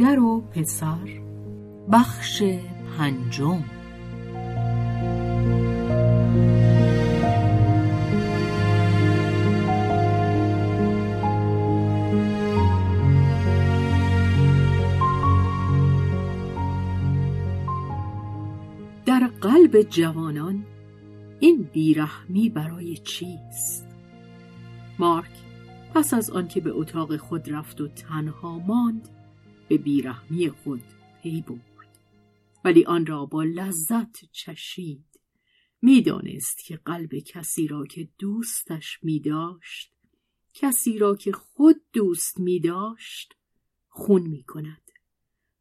مادر و پسر. بخش پنجم. در قلب جوانان این بیرحمی برای چیست؟ مارک پس از آنکه به اتاق خود رفت و تنها ماند به بیرحمی خود پی برد ولی آن را با لذت چشید می‌دانست که قلب کسی را که دوستش می داشت کسی را که خود دوست می داشت خون می کند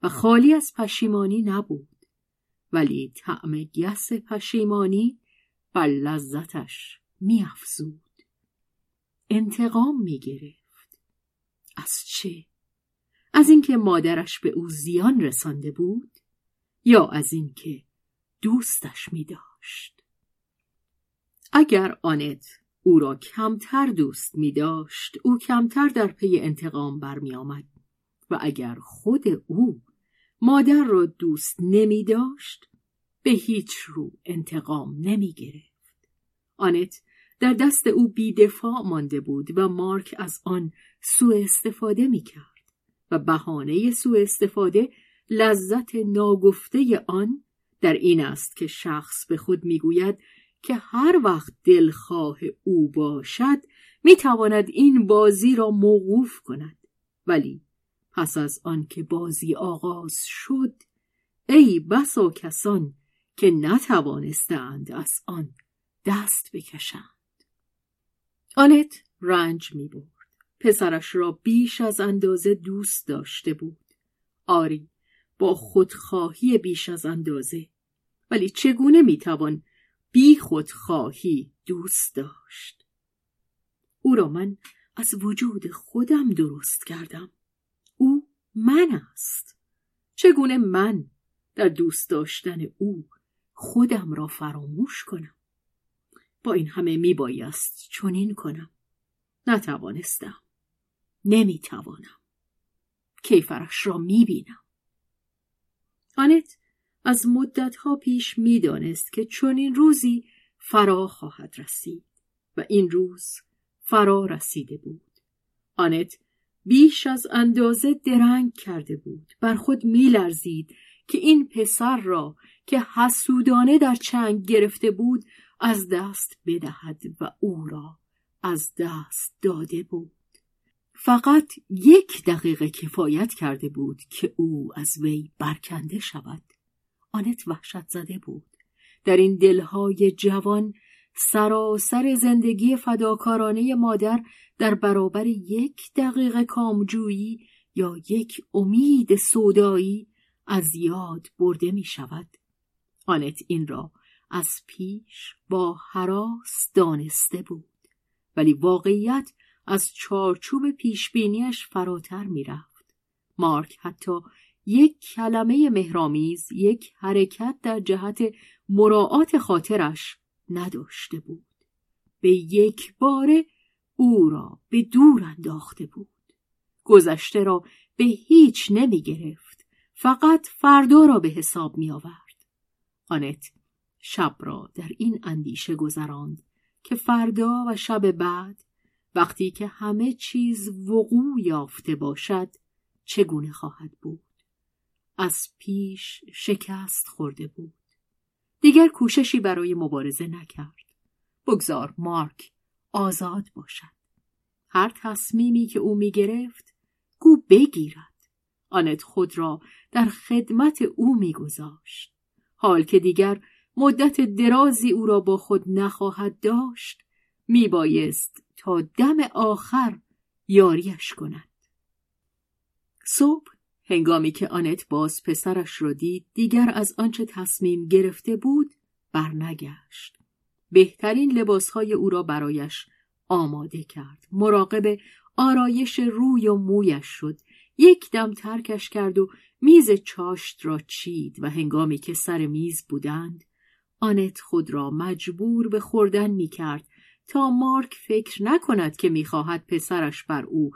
و خالی از پشیمانی نبود ولی طعم گس پشیمانی بر لذتش می افزود. انتقام می گرفت. از چه؟ از اینکه مادرش به او زیان رسانده بود یا از اینکه دوستش می داشت. اگر آنت او را کمتر دوست می داشت او کمتر در پی انتقام برمی آمد و اگر خود او مادر را دوست نمی داشت به هیچ رو انتقام نمی گرفت. آنت در دست او بیدفاع مانده بود و مارک از آن سوء استفاده می کرد. و بهانه سوء استفاده لذت ناگفته آن در این است که شخص به خود می‌گوید که هر وقت دلخواه او باشد می‌تواند این بازی را موقوف کند ولی پس از آن که بازی آغاز شد ای بسا کسان که نتوانستند از آن دست بکشند آنت رنج می بود. پسرش را بیش از اندازه دوست داشته بود. آری با خودخواهی بیش از اندازه. ولی چگونه می‌توان بی خودخواهی دوست داشت؟ او را من از وجود خودم درست کردم. او من است. چگونه من در دوست داشتن او خودم را فراموش کنم؟ با این همه میبایست چنین کنم. نتوانستم. نمی‌توانم. کیفرش را می‌بینم. آنت از مدتها پیش می‌دانست که چنین روزی فرا خواهد رسید و این روز فرا رسیده بود. آنت بیش از اندازه درنگ کرده بود. بر خود میلرزید که این پسر را که حسودانه در چنگ گرفته بود از دست بدهد و او را از دست داده بود. فقط یک دقیقه کفایت کرده بود که او از وی برکنده شود. آنت وحشت زده بود. در این دلهای جوان سراسر زندگی فداکارانه مادر در برابر یک دقیقه کامجویی یا یک امید سودایی از یاد برده می شود. آنت این را از پیش با حراس دانسته بود. ولی واقعیت از چارچوب پیشبینیش فراتر می‌رفت. مارک حتی یک کلمه مهرامیز یک حرکت در جهت مراعات خاطرش نداشته بود. به یک باره او را به دور انداخته بود. گذشته را به هیچ نمی گرفت فقط فردا را به حساب می آورد آنت شب را در این اندیشه گذراند که فردا و شب بعد وقتی که همه چیز وقوع یافته باشد چگونه خواهد بود؟ از پیش شکست خورده بود. دیگر کوششی برای مبارزه نکرد. بگذار مارک آزاد باشد. هر تصمیمی که او می گرفت گو بگیرد. آنت خود را در خدمت او میگذاشت. حال که دیگر مدت درازی او را با خود نخواهد داشت میبایست دم آخر یاریش کند. صبح هنگامی که آنت باز پسرش را دید دیگر از آنچه تصمیم گرفته بود برنگشت. بهترین لباسهای او را برایش آماده کرد. مراقب آرایش روی و مویش شد. یک دم ترکش کرد و میز چاشت را چید و هنگامی که سر میز بودند آنت خود را مجبور به خوردن می کرد تا مارک فکر نکند که می‌خواهد پسرش بر او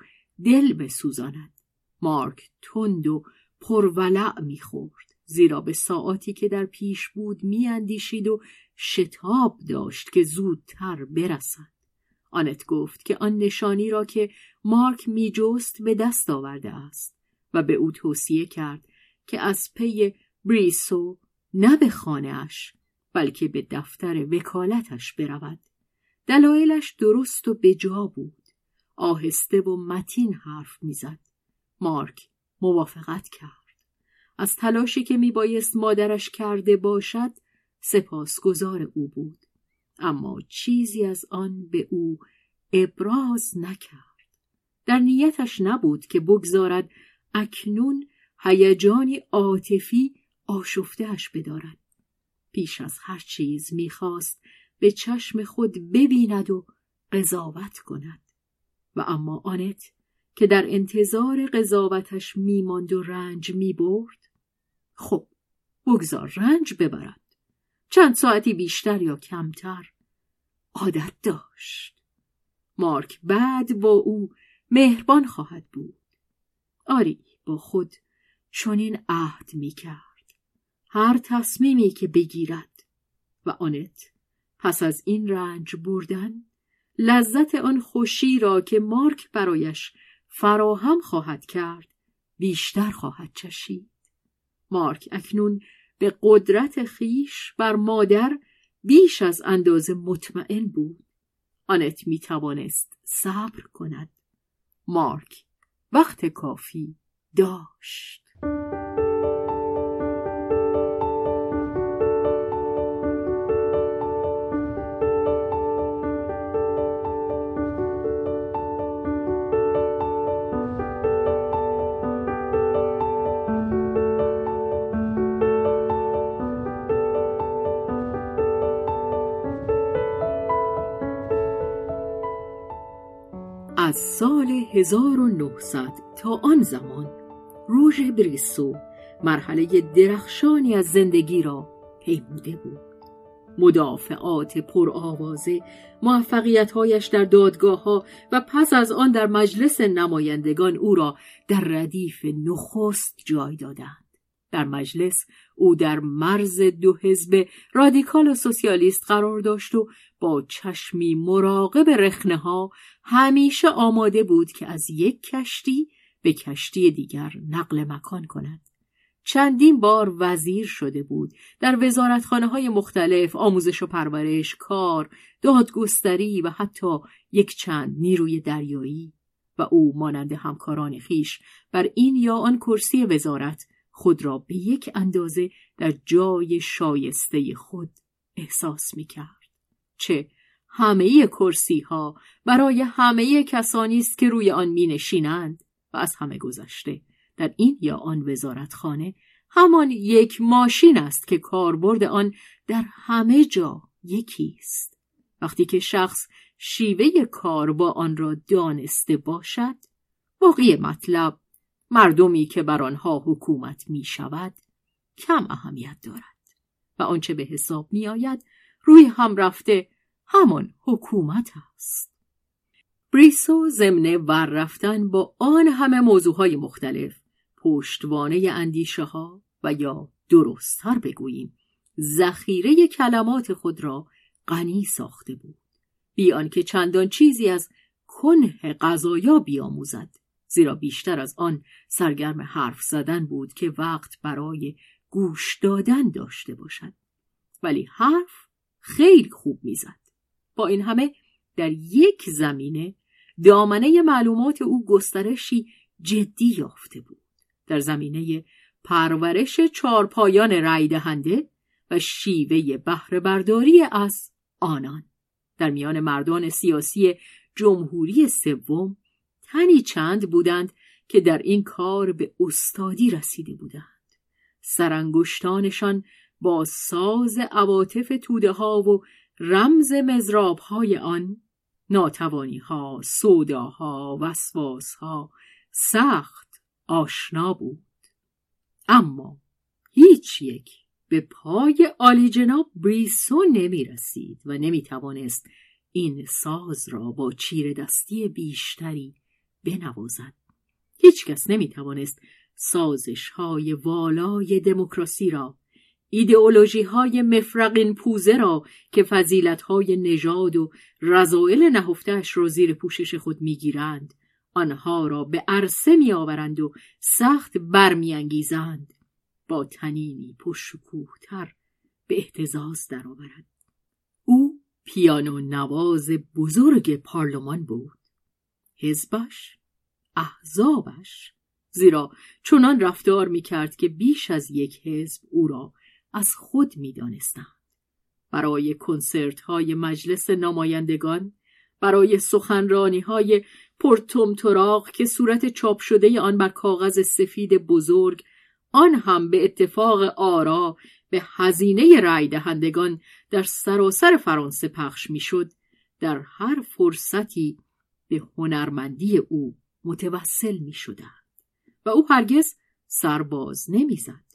دل بسوزاند. مارک تند و پرولع می‌خورد زیرا به ساعتی که در پیش بود میاندیشید و شتاب داشت که زودتر برسد. آنت گفت که آن نشانی را که مارک میجست به دست آورده است و به او توصیه کرد که از پی بریسو نه به خانهاش بلکه به دفتر وکالتش برود. دلایلش درست و بجا بود. آهسته و متین حرف می‌زد. مارک موافقت کرد. از تلاشی که میبایست مادرش کرده باشد سپاسگزار او بود. اما چیزی از آن به او ابراز نکرد. در نیتش نبود که بگذارد اکنون هیجانی عاطفی آشفتهش بدارد. پیش از هر چیز می‌خواست به چشم خود ببیند و قضاوت کند. و اما آنت که در انتظار قضاوتش میماند و رنج می‌برد خب بگذار رنج ببرد. چند ساعتی بیشتر یا کمتر عادت داشت. مارک بعد با او مهربان خواهد بود. آری با خود چنین عهد می کرد هر تصمیمی که بگیرد و آنت پس از این رنج بردن لذت آن خوشی را که مارک برایش فراهم خواهد کرد بیشتر خواهد چشید. مارک اکنون به قدرت خیش بر مادر بیش از اندازه مطمئن بود. آنت می توانست صبر کند. مارک وقت کافی داشت. سال 1900 تا آن زمان. روژ بریسو مرحله درخشانی از زندگی را پیموده بود. مدافعات پرآوازه موفقیتهایش در دادگاه ها و پس از آن در مجلس نمایندگان او را در ردیف نخست جای دادند. در مجلس او در مرز دو حزب رادیکال و سوسیالیست قرار داشت و با چشمی مراقب رخنه ها همیشه آماده بود که از یک کشتی به کشتی دیگر نقل مکان کند. چندین بار وزیر شده بود در وزارتخانه های مختلف آموزش و پرورش کار دادگستری و حتی یک چند نیروی دریایی و او مانند همکاران خیش بر این یا آن کرسی وزارت خود را به یک اندازه در جای شایسته خود احساس می کرد. چه؟ همه کرسی ها برای همه کسانی است که روی آن می نشینند و از همه گذشته. در این یا آن وزارتخانه همان یک ماشین است که کاربرد آن در همه جا یکی است. وقتی که شخص شیوه کار با آن را دانسته باشد باقی مطلب مردمی که بر آنها حکومت می شود کم اهمیت دارد و آنچه به حساب می آید روی هم رفته. همان حکومت است. بریسو ضمن ور رفتن با آن همه موضوعهای مختلف پشتوانه اندیشه ها و یا درستتر بگوییم ذخیره کلمات خود را غنی ساخته بود. بی آنکه چندان چیزی از کنه قضایا بیاموزد زیرا بیشتر از آن سرگرم حرف زدن بود که وقت برای گوش دادن داشته باشد. ولی حرف خیلی خوب می‌زد. با این همه در یک زمینه دامنه معلومات او گسترشی جدی یافته بود. در زمینه پرورش چارپایان رای دهنده و شیوه بهره برداری از آنان. در میان مردان سیاسی جمهوری سوم تنی چند بودند که در این کار به استادی رسیده بودند. سرانگشتانشان با ساز عواطف توده ها و رمز مزراب های آن ناتوانی ها، سوداها، وسواس ها سخت آشنا بود. اما هیچ یک به پای آلی جناب بریسو نمی رسید و نمی توانست این ساز را با چیر دستی بیشتری بنوازد. هیچ کس نمی توانست سازش های والای دموکراسی را ایدئولوژی های مفرقین پوزه را که فضیلت های نژاد و رضایل نهفتهاش را زیر پوشش خود می‌گیرند آنها را به عرصه میآورند و سخت برمیانگیزند. با تنینی پرشکوهتر به احتزاز درآورد او پیانو نواز بزرگ پارلمان بود. حزبش احزابش زیرا چنان رفتار می‌کرد که بیش از یک حزب او را از خود می‌دانستند برای کنسرت های مجلس نمایندگان برای سخنرانی های پرتمتراغ که صورت چاپ شده آن بر کاغذ سفید بزرگ آن هم به اتفاق آرا به هزینه رای دهندگان در سراسر فرانسه پخش می‌شد در هر فرصتی به هنرمندی او متوسل می و او هرگز سرباز نمی‌زد.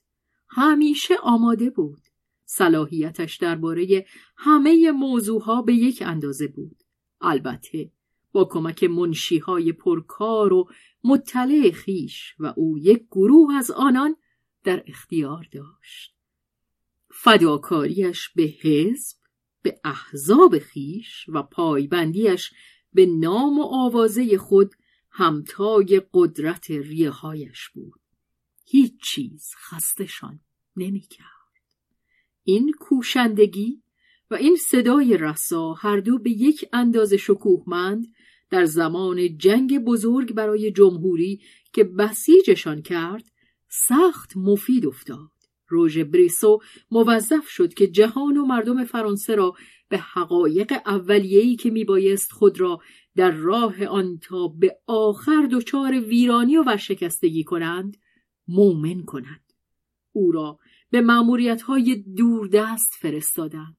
همیشه آماده بود. صلاحیتش درباره همه موضوعها به یک اندازه بود. البته با کمک منشیهای پرکار و مطلع خیش و او یک گروه از آنان در اختیار داشت. فداکاریش به حزب، به احزاب خیش و پایبندیش به نام و آوازه خود همتای قدرت ریههایش بود. هیچ چیز خستشان نمی‌کرد. این کوشندگی و این صدای رسا هر دو به یک اندازه شکوهمند در زمان جنگ بزرگ برای جمهوری که بسیجشان کرد سخت مفید افتاد. روژ بریسو موظف شد که جهان و مردم فرانسه را به حقایق اولیه‌ای که میبایست خود را در راه آن تا به آخر دچار ویرانی و ورشکستگی کنند مومن کند. او را به معمولیت های دوردست فرستادند.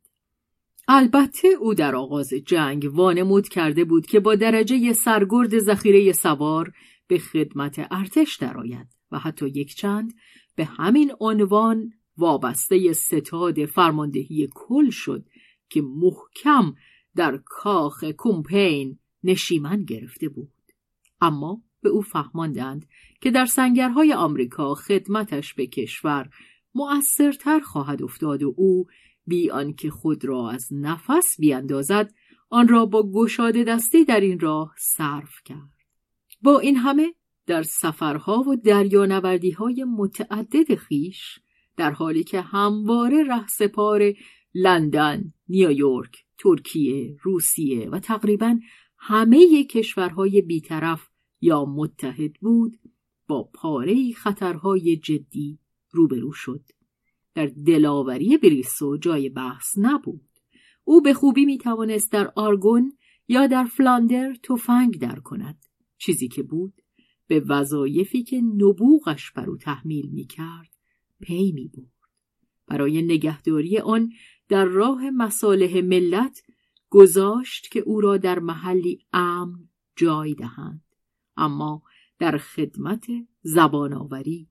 البته او در آغاز جنگ وانمود کرده بود که با درجه سرگرد ذخیره سوار به خدمت ارتش درآید و حتی یک چند به همین عنوان وابسته ستاد فرماندهی کل شد که محکم در کاخ کومپین نشیمن گرفته بود. اما به او فهماندند که در سنگرهای آمریکا خدمتش به کشور مؤثرتر خواهد افتاد و او بی آنکه خود را از نفس بیاندازد آن را با گشاده دستی در این راه صرف کرد. با این همه در سفرها و دریانوردی های متعدد خیش در حالی که همواره رهسپار لندن، نیویورک، ترکیه، روسیه و تقریبا همه کشورهای بیطرف یا متحد بود با پاره خطرهای جدی روبرو شد. در دلاوری بریسو جای بحث نبود. او به خوبی می توانست در آرگون یا در فلاندر تفنگ در کند. چیزی که بود به وظایفی که نبوغش بر او تحمیل می کرد پی می بود. برای نگهداری آن در راه مصالح ملت گذاشت که او را در محلی امن جای دهند اما در خدمت زبان آوری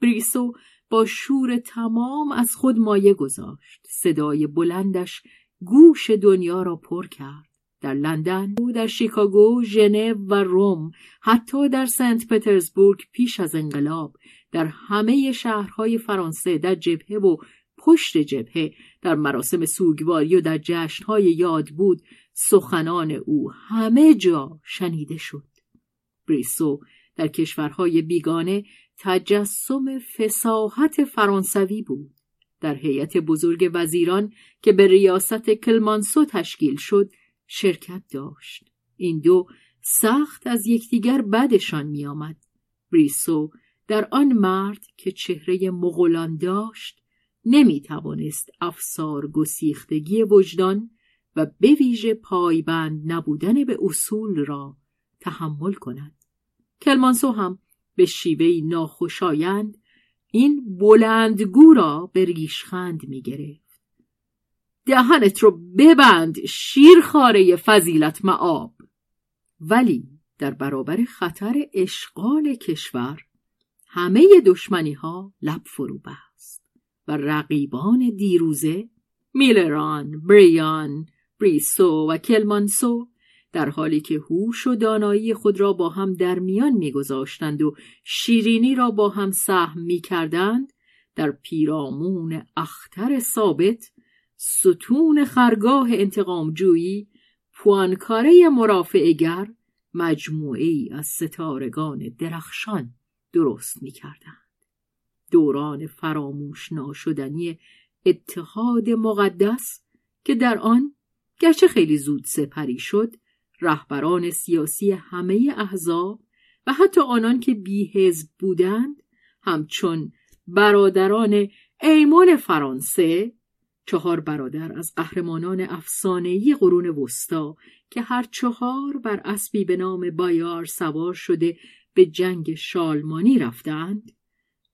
بریسو با شور تمام از خود مایه گذاشت. صدای بلندش گوش دنیا را پر کرد. در لندن او در شیکاگو، ژنو و روم، حتی در سنت پترزبورگ پیش از انقلاب، در همه شهرهای فرانسه، در جبهه و پشت جبهه، در مراسم سوگواری و در جشنهای یاد بود، سخنان او همه جا شنیده شد. بریسو در کشورهای بیگانه تجسم فساحت فرانسوی بود. در هیئت بزرگ وزیران که به ریاست کلمانسو تشکیل شد شرکت داشت. این دو سخت از یکدیگر بدشان میآمد. بریسو در آن مرد که چهره مغولان داشت نمی توانست افسار گسیختگی وجدان و به ویژه پایبند نبودن به اصول را تحمل کند. کلمانسو هم به شیوهی ناخوشایند این بلندگو را به ریشخند می گرفت. دهنت رو ببند شیرخاره فضیلت معاب ولی در برابر خطر اشغال کشور همه دشمنی ها لب فرو بست و رقیبان دیروزه میلران، بریان، بریسو و کلمانسو در حالی که هوش و دانایی خود را با هم در میان میگذاشتند و شیرینی را با هم سهم می‌کردند در پیرامون اختر ثابت ستون خرگاه انتقامجویی پوانکاره مرافعگر مجموعه ای از ستارگان درخشان درست می‌کردند. دوران فراموش ناشدنی اتحاد مقدس که در آن گرچه خیلی زود سپری شد رهبران سیاسی همه احزاب و حتی آنان که بیهزب بودند همچون برادران ایمون فرانسه چهار برادر از قهرمانان افسانه‌ای قرون وسطا که هر چهار بر اسبی به نام بایار سوار شده به جنگ شالمانی رفتند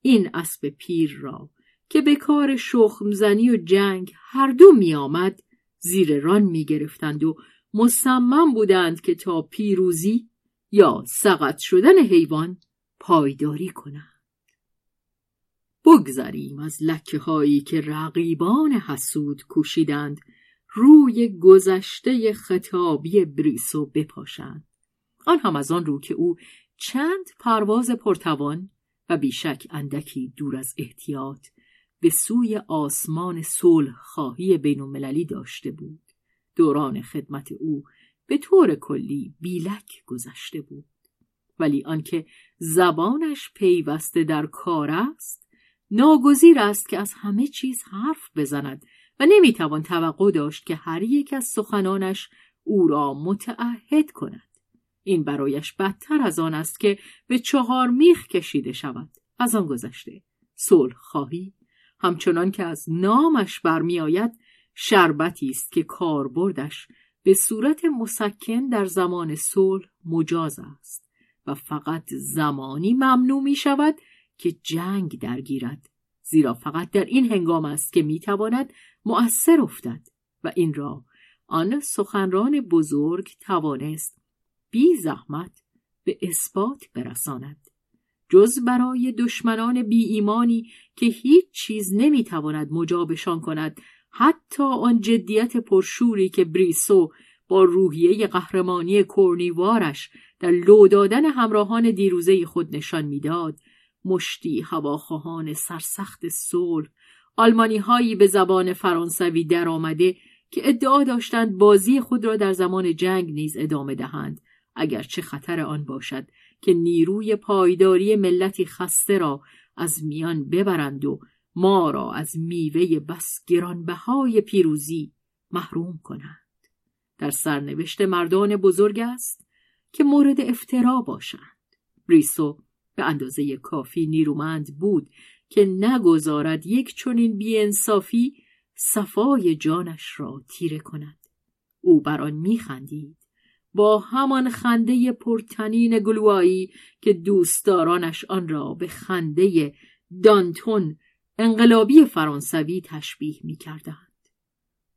این اسب پیر را که به کار شخمزنی و جنگ هر دو می آمد زیر ران می گرفتند و مصمم بودند که تا پیروزی یا سقط شدن حیوان پایداری کنند. بگذریم از لکه هایی که رقیبان حسود کوشیدند روی گذشته خطابی بریسو بپاشند. آن هم از آن رو که او چند پرواز پرتوان و بیشک اندکی دور از احتیاط به سوی آسمان صلح خواهی بین داشته بود. دوران خدمت او به طور کلی بیلک گذشته بود. ولی آنکه زبانش پیوسته در کار است ناگزیر است که از همه چیز حرف بزند و نمی‌توان توقع داشت که هر یک از سخنانش او را متعهد کند. این برایش بدتر از آن است که به چهار میخ کشیده شود. از آن گذشته صلح خواهی. همچنان که از نامش برمیآید شربتی است که کاربردش به صورت مسکن در زمان صلح مجاز است و فقط زمانی ممنوع می شود که جنگ درگیرد زیرا فقط در این هنگام است که می تواند مؤثر افتد و این را آن سخنران بزرگ توانست بی زحمت به اثبات برساند. جز برای دشمنان بی ایمانی که هیچ چیز نمی تواند مجابشان کند حتی آن جدیت پرشوری که بریسو با روحیه قهرمانی کورنیوارش در لو دادن همراهان دیروزه خود نشان می‌داد مشتی هواخواهان سرسخت صلح آلمانی هایی به زبان فرانسوی درآمده که ادعا داشتند بازی خود را در زمان جنگ نیز ادامه دهند اگرچه خطر آن باشد که نیروی پایداری ملتی خسته را از میان ببرند و ما را از میوه بس گرانبهای پیروزی محروم کنند. در سرنوشت مردان بزرگ است که مورد افترا باشند. ریسو به اندازه کافی نیرومند بود که نگذارد یک چنین بیانصافی صفای جانش را تیره کند. او بر آن میخندید. با همان خنده پرتنین گلوایی که دوستدارانش آن را به خنده دانتون انقلابی فرانسوی تشبیه می کردند.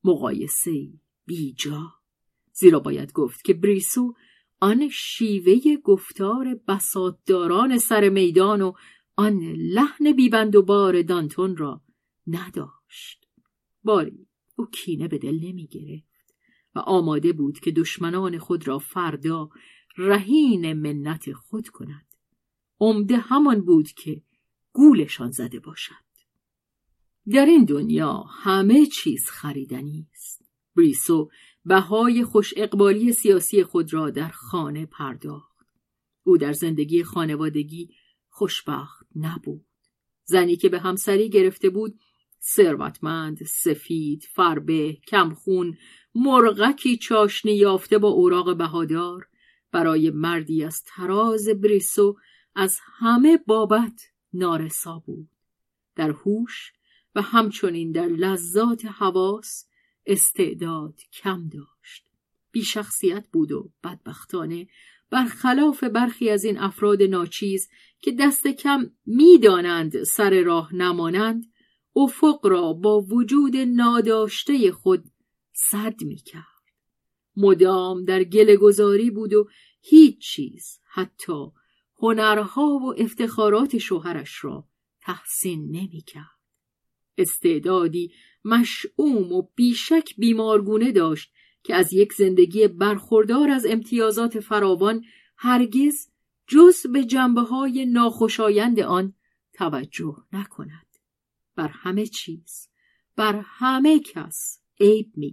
مقایسه بیجا. زیرا باید گفت که بریسو آن شیوه گفتار بساتداران سر میدان و آن لحن بیبند و بار دانتون را نداشت. باری او کینه به دل نمی گرفت و آماده بود که دشمنان خود را فردا رهین منت خود کند. عمده همان بود که گولشان زده باشد. در این دنیا همه چیز خریدنی است. بریسو بهای خوش اقبالی سیاسی خود را در خانه پرداخت. او در زندگی خانوادگی خوشبخت نبود. زنی که به همسری گرفته بود ثروتمند سفید فربه کمخون مرغکی چاشنی یافته با اوراق بهادار. برای مردی از تراز بریسو از همه بابت نارسا بود. در هوش و همچنین در لذات حواس استعداد کم داشت بیشخصیت بود و بدبختانه برخلاف برخی از این افراد ناچیز که دست کم می‌دانند سر راه نمانند افق را با وجود ناداشته خود صد می کرد. مدام در گل گذاری بود و هیچ چیز حتی هنرها و افتخارات شوهرش را تحسین نمی کرد. استعدادی مشعوم و بیشک بیمارگونه داشت که از یک زندگی برخوردار از امتیازات فراوان هرگز جز به جنبه های ناخوشایند آن توجه نکند. بر همه چیز بر همه کس عیب می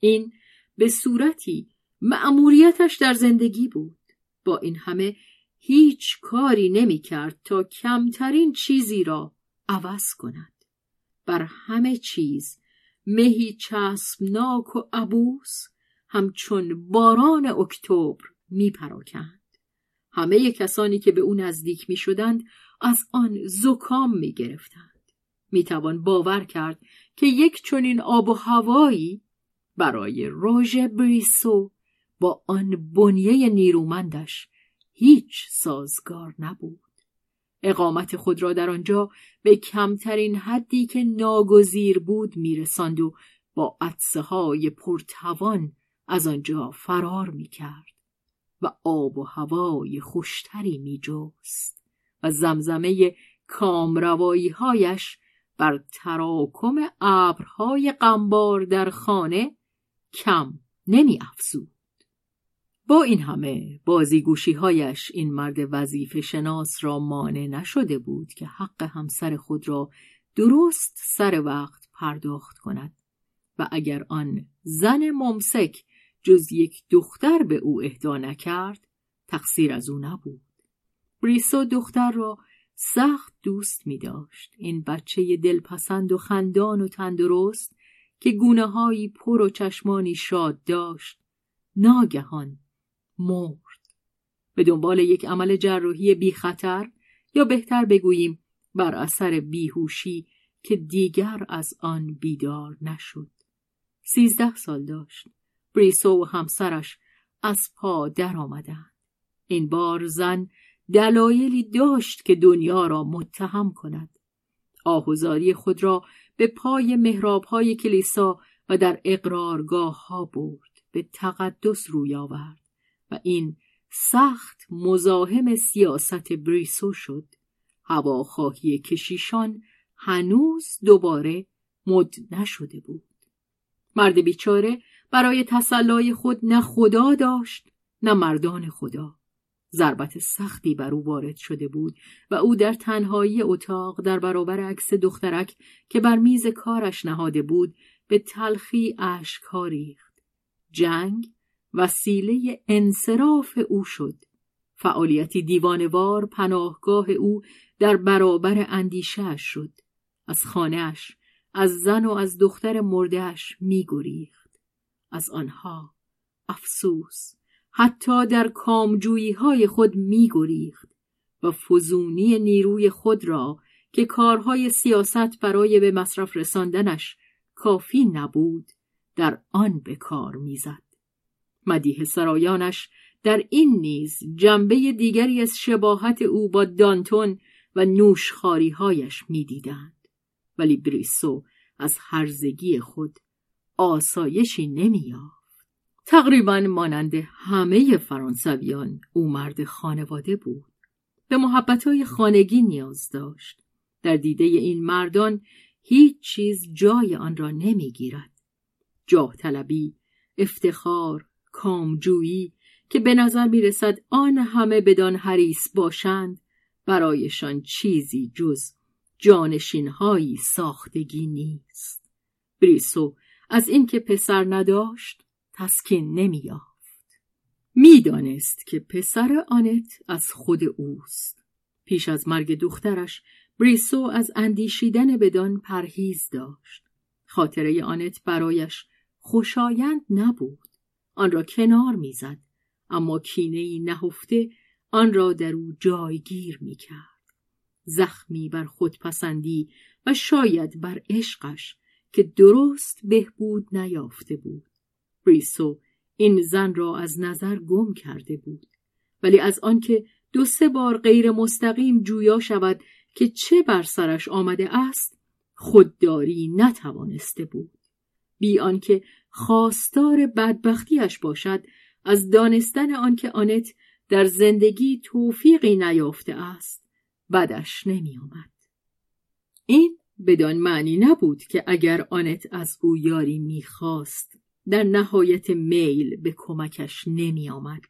این به صورتی مأموریتش در زندگی بود. با این همه هیچ کاری نمی کرد تا کمترین چیزی را عوض کند بر همه چیز مهی چسبناک و عبوس همچون باران اکتبر می پراکند. همه کسانی که به او نزدیک می شدند از آن زکام می گرفتند. می توان باور کرد که یک چنین آب و هوایی برای روژ بریسو با آن بنیه نیرومندش هیچ سازگار نبود. اقامت خود را در آنجا به کمترین حدی که ناگزیر بود میرساند و با عدسه های پرتوان از آنجا فرار می‌کرد و آب و هوای خوشتری میجست و زمزمه کامروایی هایش بر تراکم ابرهای قنبار در خانه کم نمی افزود. با این همه بازیگوشی هایش این مرد وظیفه شناس را مانع نشده بود که حق همسر خود را درست سر وقت پرداخت کند و اگر آن زن ممسک جز یک دختر به او اهدا نکرد تقصیر از او نبود. بریسو دختر را سخت دوست می داشت این بچه دلپسند و خندان و تندرست که گونه هایی پر و چشمانی شاد داشت ناگهان مرد. به دنبال یک عمل جراحی بی خطر یا بهتر بگوییم بر اثر بیهوشی که دیگر از آن بیدار نشد. سیزده سال داشت. بریسو و همسرش از پا در آمدند. این بار زن دلایلی داشت که دنیا را متهم کند. آهوزاری خود را به پای محرابهای کلیسا و در اقرارگاه ها برد. به تقدس روی آورد. و این سخت مزاحم سیاست بریسو شد. هواخواهی کشیشان هنوز دوباره مد نشده بود. مرد بیچاره برای تسلای خود نه خدا داشت نه مردان خدا. ضربت سختی بر او وارد شده بود و او در تنهایی اتاق در برابر عکس دخترک که بر میز کارش نهاده بود به تلخی اشکها ریخت. جنگ وسیله انصراف او شد. فعالیتی دیوانوار پناهگاه او در برابر اندیشهش شد. از خانهاش از زن و از دختر مردهش میگریخت. از آنها افسوس حتی در کامجویی های خود میگریخت و فزونی نیروی خود را که کارهای سیاست برای به مصرف رساندنش کافی نبود در آن به کار می‌زد. مدیه سرایانش در این نیز جنبه دیگری از شباهت او با دانتون و نوشخاریهایش می‌دیدند ولی بریسو از هرزگی خود آسایشی نمییافت تقریبا مانند همه فرانسویان او مرد خانواده بود. به محبتهای خانگی نیاز داشت. در دیده این مردان هیچ چیز جای آن را نمی‌گیرد. جاه طلبی، افتخار، کامجویی که به نظر می رسد آن همه بدان حریص باشند برایشان چیزی جز جانشینهایی ساختگی نیست. بریسو از اینکه پسر نداشت تسکین نمییافت. می‌دانست که پسر آنت از خود اوست. پیش از مرگ دخترش بریسو از اندیشیدن بدان پرهیز داشت. خاطره آنت برایش خوشایند نبود. آن را کنار می‌زد اما کینه نهفته آن را در او جایگیر می‌کرد. زخمی بر خودپسندی و شاید بر عشقش که درست بهبود نیافته بود. بریسو این زن را از نظر گم کرده بود ولی از آنکه دو سه بار غیر مستقیم جویا شود که چه بر سرش آمده است خودداری نتوانسته بود بی آنکه خواستار بدبختیش باشد از دانستن آنکه آنت در زندگی توفیقی نیافته است بدش نمی آمد. این بدان معنی نبود که اگر آنت از او یاری می‌خواست در نهایت میل به کمکش نمی آمد.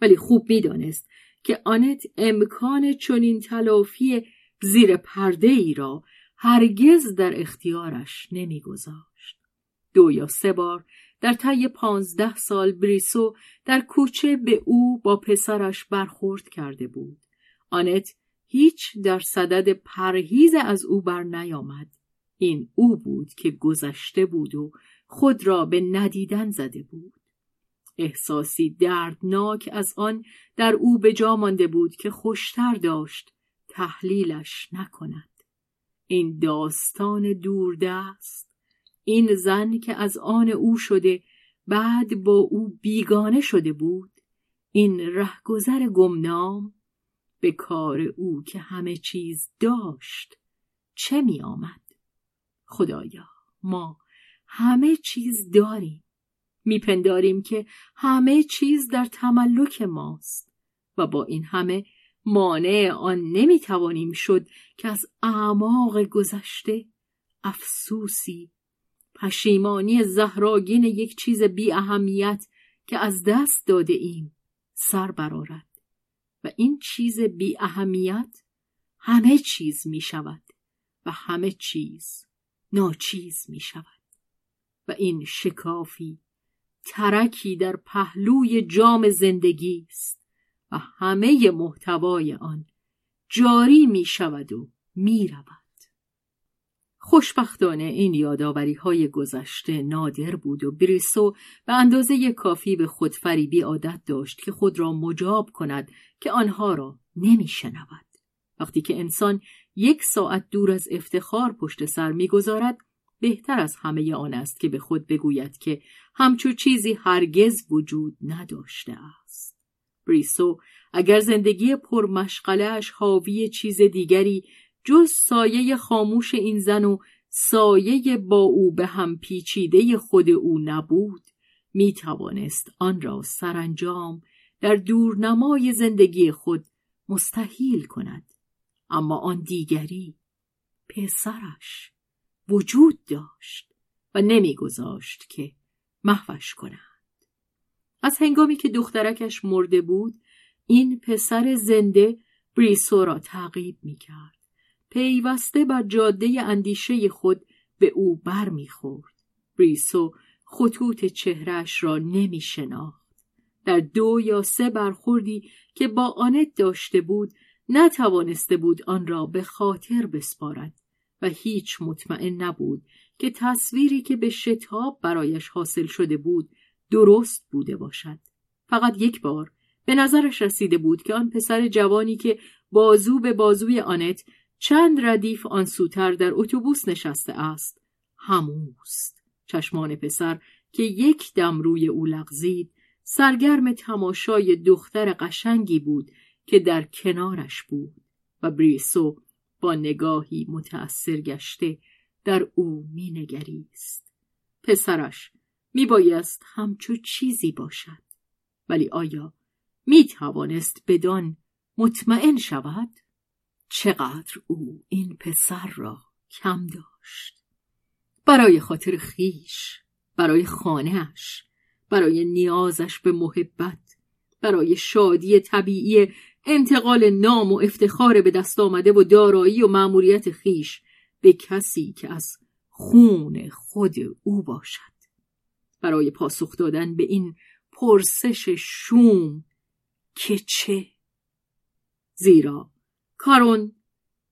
ولی خوب می‌دانست که آنت امکان چنین تلافی زیر پرده ای را هرگز در اختیارش نمیگذاشت. دو یا سه بار در طی پانزده سال بریسو در کوچه به او با پسرش برخورد کرده بود. آنت هیچ در صدد پرهیز از او بر نیامد. این او بود که گذشته بود و خود را به ندیدن زده بود. احساسی دردناک از آن در او به جا مانده بود که خوشتر داشت تحلیلش نکند. این داستان دوردست این زن که از آن او شده بعد با او بیگانه شده بود این رهگذر گمنام به کار او که همه چیز داشت چه می آمد؟ خدایا ما همه چیز داریم میپنداریم که همه چیز در تملک ماست و با این همه مانع آن نمی‌توانیم شد که از اعماق گذشته افسوسی پشیمانی زهراگین یک چیز بی اهمیت که از دست داده ایم سر برارد و این چیز بی اهمیت همه چیز می شود و همه چیز ناچیز می شود و این شکافی ترکی در پهلوی جام زندگی است و همه محتوای آن جاری می شود و می رود. خوشبختانه این یادآوری های گذشته نادر بود و بریسو به اندازه کافی به خودفریبی عادت داشت که خود را مجاب کند که آنها را نمی شنود. وقتی که انسان یک ساعت دور از افتخار پشت سر می‌گذارد بهتر از همه آن است که به خود بگوید که همچو چیزی هرگز وجود نداشته است. بریسو اگر زندگی پرمشغلهاش حاوی چیز دیگری جز سایه خاموش این زن و سایه با او به هم پیچیده خود او نبود می توانست آن را سرانجام در دورنمای زندگی خود مستحیل کند اما آن دیگری پسرش وجود داشت و نمیگذاشت که محوش کنند از هنگامی که دخترکش مرده بود این پسر زنده بریسو را تعقیب می کرد. پیوسته بر جاده اندیشه خود به او بر می خورد. بریسو خطوط چهرش را نمی شناخت. در دو یا سه برخوردی که با آنت داشته بود نتوانسته بود آن را به خاطر بسپارد و هیچ مطمئن نبود که تصویری که به شتاب برایش حاصل شده بود درست بوده باشد. فقط یک بار به نظرش رسیده بود که آن پسر جوانی که بازو به بازوی آنت چند ردیف آن سوتر در اتوبوس نشسته است. هموست. چشمان پسر که یک دم روی او لغزید سرگرم تماشای دختر قشنگی بود که در کنارش بود و بریسو با نگاهی متأثر گشته در او مینگریست. پسرش میبایست همچو چیزی باشد. ولی آیا می توانست بدان مطمئن شود؟ چقدر او این پسر را کم داشت. برای خاطر خیش برای خانهش برای نیازش به محبت برای شادی طبیعی انتقال نام و افتخار به دست آمده و دارایی و مأموریت خیش به کسی که از خون خود او باشد. برای پاسخ دادن به این پرسش شوم که چه؟ زیرا کارون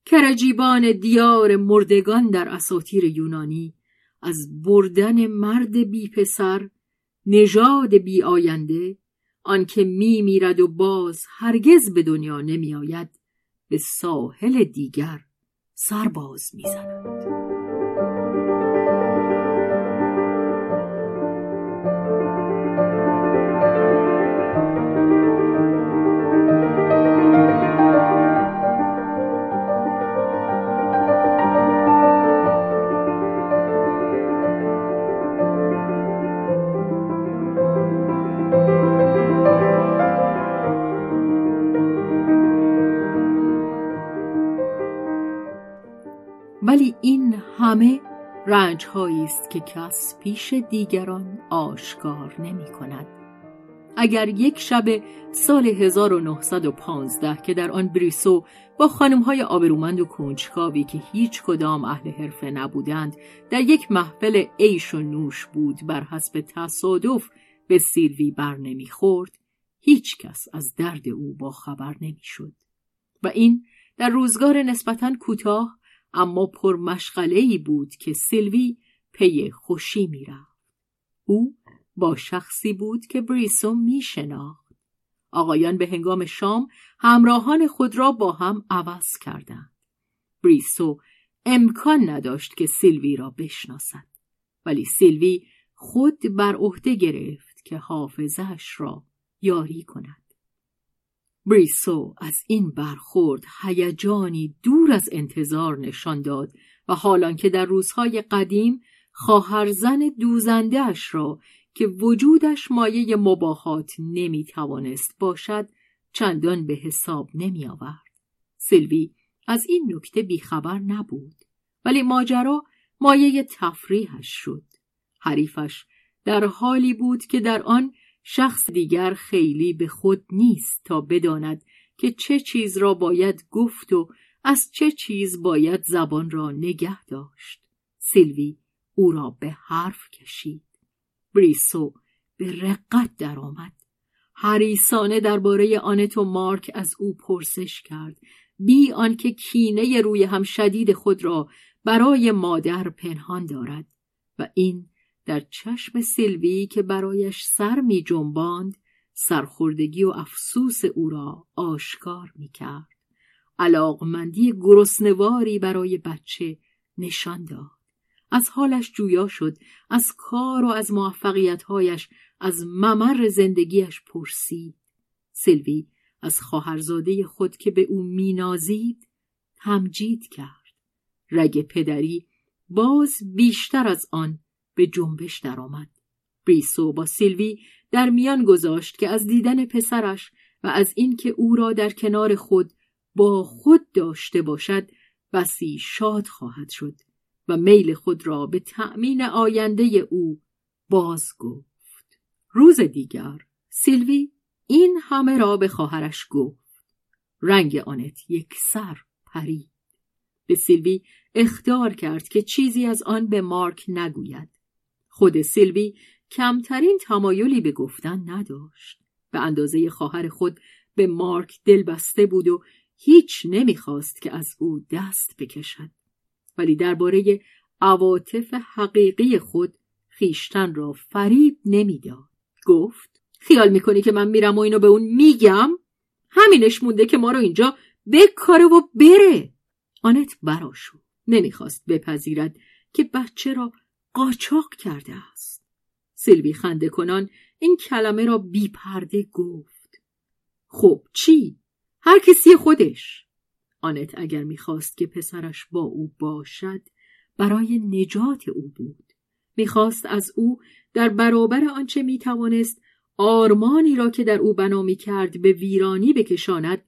کرجیبان دیار مردگان در اساطیر یونانی از بردن مرد بی پسر نژاد بی آینده آنکه می میرد و باز هرگز به دنیا نمی آید به ساحل دیگر سرباز می‌زند. ولی رنج است که کس پیش دیگران آشکار نمی کند. اگر یک شب سال 1915 که در آن بریسو با های آبرومند و کنجکاوی که هیچ کدام اهل حرفه نبودند در یک محفل عیش و نوش بود بر حسب تصادف به سیلوی بر نمی‌خورد هیچ کس از درد او با خبر نمی‌شد و این در روزگار نسبتا کوتاه اما پر ای بود که سیلوی پی خوشی می‌رفت. او با شخصی بود که بریسو میشناخت. آقایان به هنگام شام همراهان خود را با هم عوض کردند. بریسو امکان نداشت که سیلوی را بشناسد. ولی سیلوی خود بر عهده گرفت که حافظش را یاری کند. بریسو از این برخورد هیجانی دور از انتظار نشان داد و حالان که در روزهای قدیم خواهرزن دوزندهاش را که وجودش مایه مباهات نمی توانست باشد چندان به حساب نمی آورد. سلوی از این نکته بیخبر نبود ولی ماجرا مایه تفریحش شد. حریفش در حالی بود که در آن شخص دیگر خیلی به خود نیست تا بداند که چه چیز را باید گفت و از چه چیز باید زبان را نگه داشت. سیلوی او را به حرف کشید. بریسو به رقت درآمد. حریسانه درباره آنت و مارک از او پرسش کرد بی آنکه کینه روی هم شدید خود را برای مادر پنهان دارد و این در چشم سیلوی که برایش سر می جنباند سرخوردگی و افسوس او را آشکار می کرد. علاقمندی گرسنواری برای بچه نشان داد. از حالش جویا شد، از کار و از موفقیتهایش، از ممر زندگیش پرسید. سیلوی از خواهرزاده خود که به او مینازید تمجید کرد. رگ پدری باز بیشتر از آن به جنبش درآمد. بریسو با سیلوی در میان گذاشت که از دیدن پسرش و از اینکه او را در کنار خود با خود داشته باشد بسی شاد خواهد شد و میل خود را به تأمین آینده او باز گفت. روز دیگر سیلوی این همه را به خواهرش گفت. رنگ آنت یک سر پرید. به سیلوی اختار کرد که چیزی از آن به مارک نگوید. خود سیلوی کمترین تمایلی به گفتن نداشت. به اندازه خواهر خود به مارک دل بسته بود و هیچ نمی‌خواست که از او دست بکشد. ولی درباره عواطف حقیقی خود خیشتن را فریب نمی‌داد. گفت خیال می‌کنی که من میرم و اینو به اون میگم؟ همینش مونده که ما رو اینجا بکاره و بره. آنت براشو نمی‌خواست بپذیرد که بچه را قاچاق کرده است. سیلوی خنده کنان این کلمه را بی پرده گفت. خب چی؟ هر کسی خودش. آنت اگر می‌خواست که پسرش با او باشد برای نجات او بود. می‌خواست از او در برابر آنچه می‌توانست آرمانی را که در او بنا کرد به ویرانی بکشاند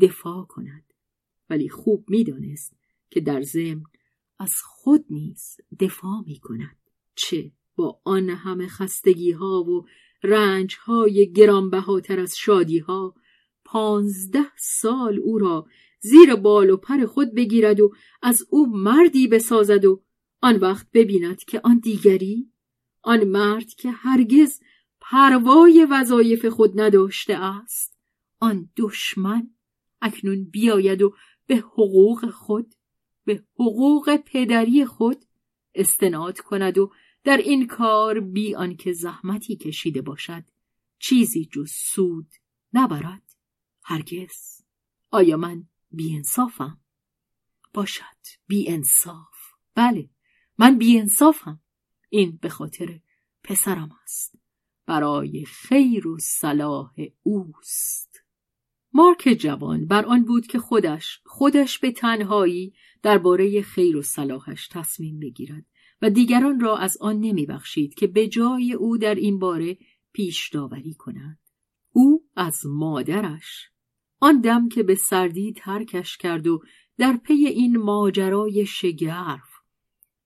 دفاع کند. ولی خوب می‌دانست که در ضمن از خود نیز دفاع می کند چه با آن همه خستگی ها و رنج های گرانبهاتر از شادی ها پانزده سال او را زیر بال و پر خود بگیرد و از او مردی بسازد و آن وقت ببیند که آن دیگری آن مرد که هرگز پروای وظایف خود نداشته است آن دشمن اکنون بیاید و به حقوق خود به حقوق پدری خود استناد کند و در این کار بی آنکه زحمتی کشیده باشد چیزی جز سود نبرد هرگز. آیا من بی انصافم؟ باشد بی انصاف بله من بی انصافم این به خاطر پسرم است. برای خیر و صلاح اوست. مارک جوان بر آن بود که خودش خودش به تنهایی درباره خیر و صلاحش تصمیم بگیرد و دیگران را از آن نمی بخشید که به جای او در این باره پیش داوری کنند. او از مادرش. آن دم که به سردی ترکش کرد و در پی این ماجرای شگرف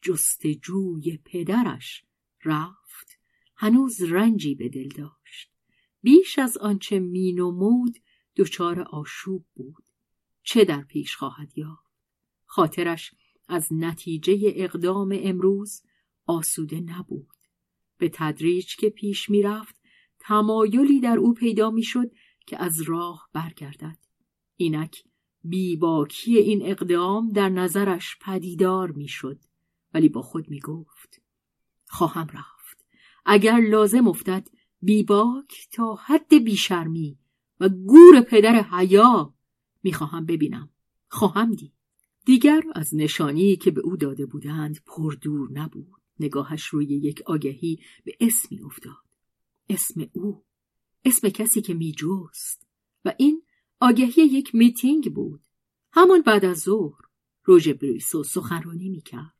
جستجوی پدرش رفت هنوز رنجی به دل داشت. بیش از آنچه مینمود دچار آشوب بود. چه در پیش خواهد یافت؟ خاطرش از نتیجه اقدام امروز آسوده نبود. به تدریج که پیش می‌رفت تمایلی در او پیدا می‌شد که از راه برگردد. اینک بیباکی این اقدام در نظرش پدیدار می‌شد ولی با خود می‌گفت خواهم رفت. اگر لازم افتد بیباک تا حد بیشرمی و گور پدر حیا می‌خواهم ببینم. خواهم دید. دیگر از نشانی که به او داده بودند پر دور نبود. نگاهش روی یک آگهی به اسمی افتاد. اسم او اسم کسی که میجوست و این آگهی یک میتینگ بود. همان بعد از ظهر روژ بریسو سخنرانی می‌کرد.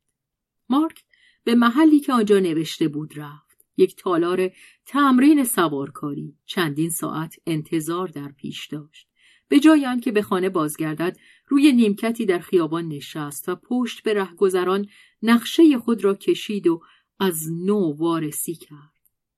مارک به محلی که آنجا نوشته بود رفت. یک تالار تمرین سوارکاری چندین ساعت انتظار در پیش داشت. به جای آنکه به خانه بازگردد روی نیمکتی در خیابان نشست و پشت به رهگذران نقشه خود را کشید و از نو وارسی کرد.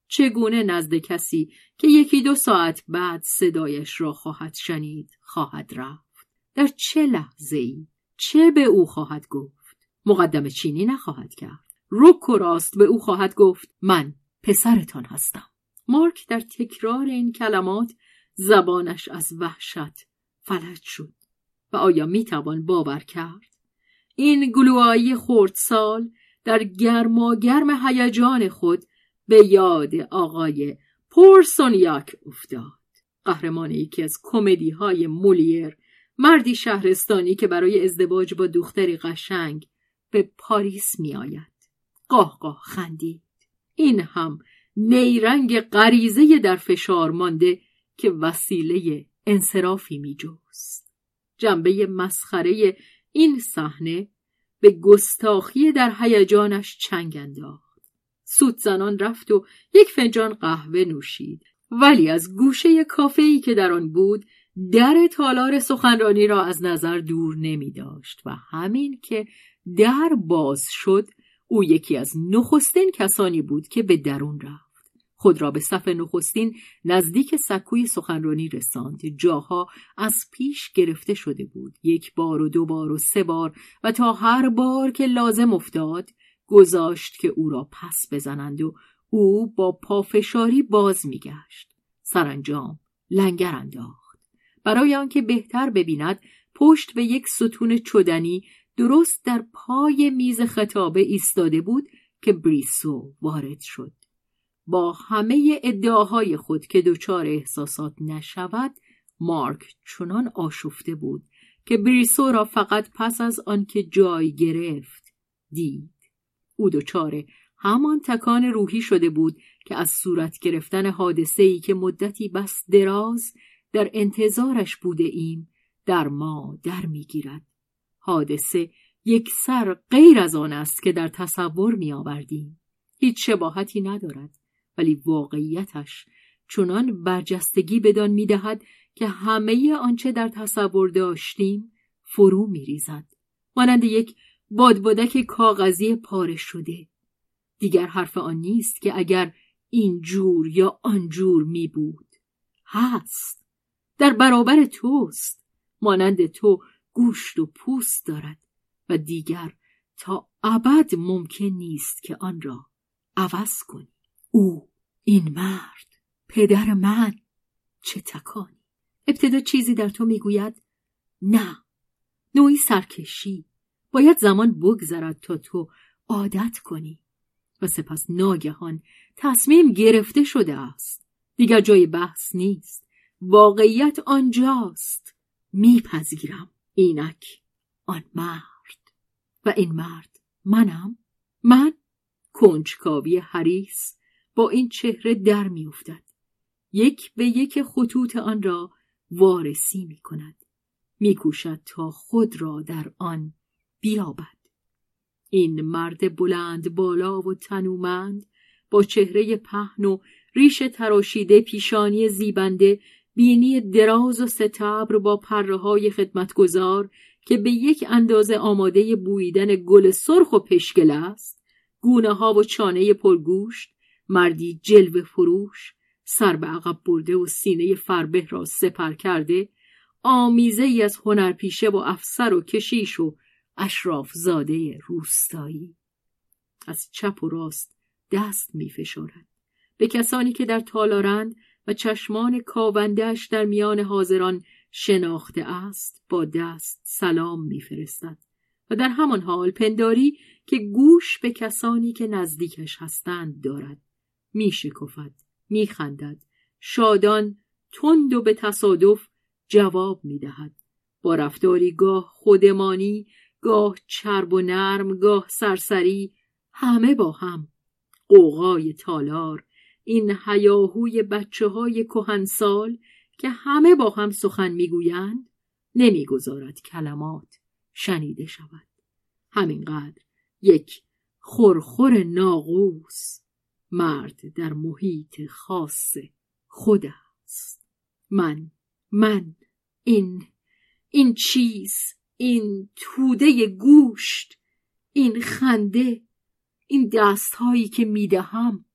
چگونه نزد کسی که یکی دو ساعت بعد صدایش را خواهد شنید خواهد رفت؟ در چه لحظه ای چه به او خواهد گفت؟ مقدم چینی نخواهد کرد. رک و راست به او خواهد گفت من پسرتان هستم. مارک در تکرار این کلمات زبانش از وحشت فلج شد. و آیا می‌توان باور کرد این گلوایی خردسال در گرماگرم هیجان خود به یاد آقای پورسونیاک افتاد قهرمان یکی از کمدی های مولیر مردی شهرستانی که برای ازدواج با دختری قشنگ به پاریس می آید. قاه قاه خندید. این هم نیرنگ غریزه در فشار مانده که وسیله انصرافی می جوست. جنبه مسخره این صحنه به گستاخی در هیجانش چنگ انداخت. سود زنان رفت و یک فنجان قهوه نوشید ولی از گوشه کافه‌ای که در آن بود در تالار سخنرانی را از نظر دور نمی داشت و همین که در باز شد او یکی از نخستین کسانی بود که به درون رفت. خود را به صف نخستین نزدیک سکوی سخنرانی رساند. جاها از پیش گرفته شده بود. یک بار و دو بار و سه بار و تا هر بار که لازم افتاد گذاشت که او را پس بزنند و او با پافشاری باز میگشت. سرانجام لنگر انداخت. برای آنکه بهتر ببیند پشت به یک ستون چدنی درست در پای میز خطابه ایستاده بود که بریسو وارد شد. با همه ادعاهای خود که دچار احساسات نشود مارک چنان آشفته بود که بریسو را فقط پس از آنکه جای گرفت دید. او دچار همان تکان روحی شده بود که از صورت گرفتن حادثه ای که مدتی بس دراز در انتظارش بوده ایم در ما در می‌گیرد. حادثه یک سر غیر از آن است که در تصور می آوردیم هیچ شباهتی ندارد. ولی واقعیتش چنان برجستگی بدان می‌دهد که همه آنچه در تصور داشتیم فرو میریزد. مانند یک بادبادک کاغذی پاره شده. دیگر حرف آن نیست که اگر این جور یا آن جور می بود هست. در برابر توست. مانند تو گوشت و پوست دارد و دیگر تا ابد ممکن نیست که آن را عوض کنی. او این مرد پدر من. چه تکانی. ابتدا چیزی در تو می‌گوید؟ نه. نوعی سرکشی. باید زمان بگذرد تا تو عادت کنی. و سپس ناگهان تصمیم گرفته شده است. دیگر جای بحث نیست. واقعیت آنجاست. میپذیرم اینک آن مرد. و این مرد منم. من کنجکاوی حریس با این چهره در میافتد. یک به یک خطوط آن را وارسی می کند می کوشد تا خود را در آن بیابد. این مرد بلند بالا و تنومند با چهره پهن و ریش تراشیده پیشانی زیبنده بینی دراز و ستبر با پره های خدمتگزار که به یک اندازه آماده بویدن گل سرخ و پشگل است گونه ها و چانه پرگوشت مردی جلو فروش سر به عقب برده و سینه فربه را سپر کرده آمیزه ای از هنرپیشه و افسر و کشیش و اشراف زاده روستایی. از چپ و راست دست می فشارد. به کسانی که در تالارند و چشمان کاوندهش در میان حاضران شناخته است با دست سلام میفرستد و در همان حال پنداری که گوش به کسانی که نزدیکش هستند دارد. میشکفد میخندد. شادان تند و به تصادف جواب می‌دهد. با رفتاری گاه خودمانی گاه چرب و نرم گاه سرسری همه با هم. قوقای تالار این هیاهوی بچه های کهنسال که همه با هم سخن می‌گویند نمی‌گذارد کلمات شنیده شود. همینقدر یک خورخور ناقوس. مرد در محیط خاص خود است. من من این این چیز این توده گوشت این خنده این دستهایی که می‌دهم.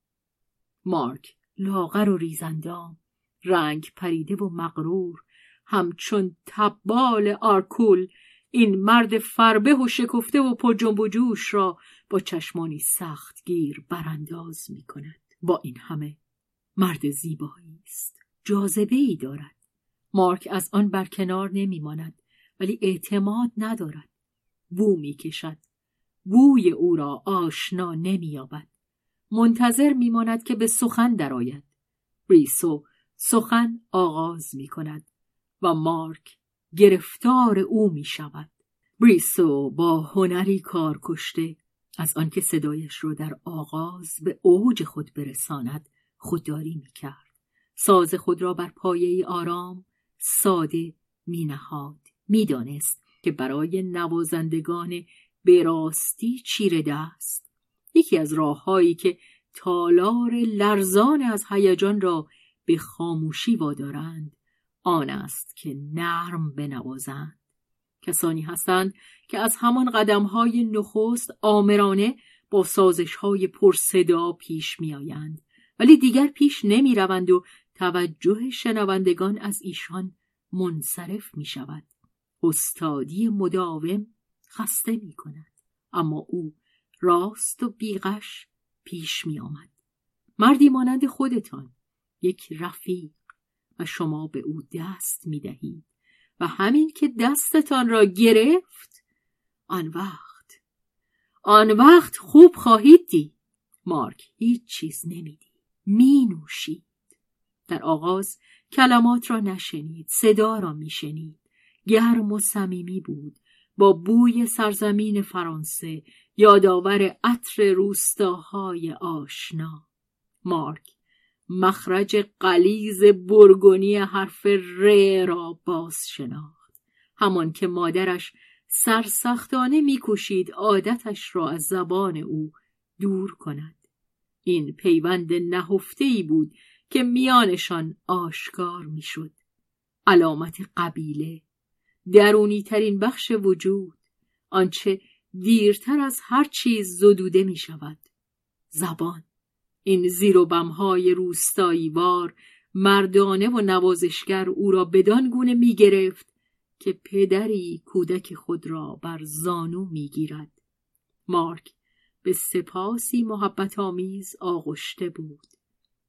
مارک لاغر و ریزندام رنگ پریده و مغرور همچون تبال آرکول این مرد فربه و شکفته و پر جنب و جوش را با چشمانی سخت گیر برانداز می کند. با این همه مرد زیبایی است. جاذبه ای دارد. مارک از آن برکنار نمی ماند ولی اعتماد ندارد. بو می کشد بوی او را آشنا نمییابد. منتظر میماند که به سخن درآید. ریسو سخن آغاز می کند و مارک گرفتار او می شود. بریسو با هنری کار کشته از آنکه صدایش را در آغاز به اوج خود برساند خودداری می کرد. ساز خود را بر پایه آرام ساده می نهاد. می دانست که برای نوازندگان به راستی چیره دست یکی از راههایی که تالار لرزان از هیجان را به خاموشی وادارند آن است که نرم بنوازند کسانی هستند که از همان قدمهای نخست آمرانه با سازشهای پرصدا پیش میآیند ولی دیگر پیش نمی روند و توجه شنوندگان از ایشان منصرف می شود. استادی مداوم خسته می کند. اما او راست و بیغش پیش می آمد. مردی مانند خودتان یک رفیق و شما به او دست می دهید و همین که دستتان را گرفت آن وقت آن وقت خوب خواهید دید. مارک هیچ چیز نمیدی می نوشید در آغاز کلمات را نشنید صدا را میشنید. گرم و صمیمی بود. با بوی سرزمین فرانسه یادآور عطر روستاهای آشنا. مارک مخرج قلیز برگونی حرف ر را باز شناخت همان که مادرش سرسختانه میکوشید عادتش را از زبان او دور کند. این پیوند نهفته ای بود که میانشان آشکار می‌شد. علامت قبیله درونی ترین بخش وجود آنچه دیرتر از هر چیز زدوده می شود زبان. این زیر و بمهای روستایی وار مردانه و نوازشگر او را بدان گونه می گرفت که پدری کودک خود را بر زانو می گیرد. مارک به سپاسی محبت آمیز آغشته بود.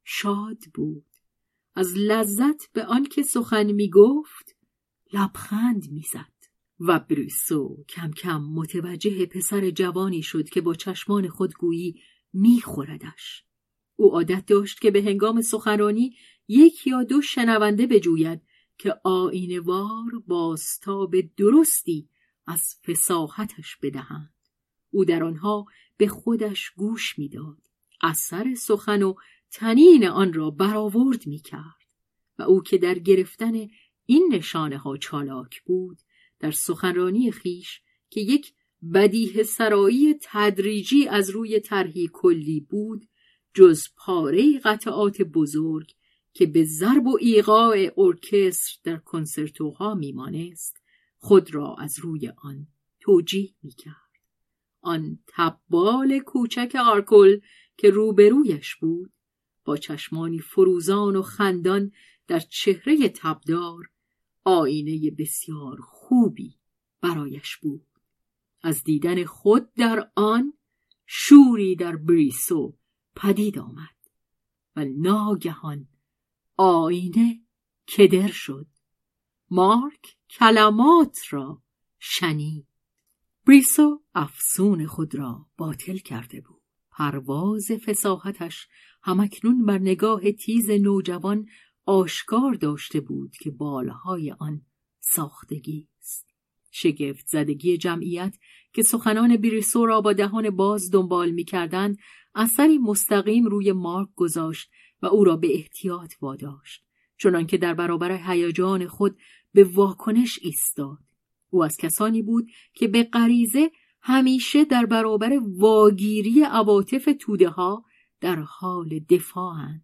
شاد بود. از لذت به آنکه سخن می گفت لبخند می‌زد. و بریسو کم کم متوجه پسر جوانی شد که با چشمان خود گویی میخوردش. او عادت داشت که به هنگام سخنرانی یک یا دو شنونده بجوید که آینوار باستاب درستی از فساحتش بدهند. او در آنها به خودش گوش می‌داد. اثر سخن و تنین آن را برآورد می‌کرد و او که در گرفتن این نشانه ها چالاک بود در سخنرانی خیش که یک بدیه سرایی تدریجی از روی طرحی کلی بود جز پاره قطعات بزرگ که به ضرب و ایقاع ارکستر در کنسرتوها میمانست خود را از روی آن توجیه می‌کرد. آن تبال کوچک آرکل که روبرویش بود با چشمانی فروزان و خندان در چهره تبدار آینه بسیار خوبی برایش بود. از دیدن خود در آن شوری در بریسو پدید آمد و ناگهان آینه کدر شد. مارک کلمات را شنید. بریسو افسون خود را باطل کرده بود. پرواز فساحتش همکنون بر نگاه تیز نوجوان آشکار داشته بود که بالهای آن ساختگی است. شگفت زدگی جمعیت که سخنان بریسو را با دهان باز دنبال می‌کردند اثری مستقیم روی مارک گذاشت و او را به احتیاط واداشت. چنانکه در برابر هیجان خود به واکنش ایستاد. او از کسانی بود که به غریزه همیشه در برابر واگیری عواطف توده ها در حال دفاعند.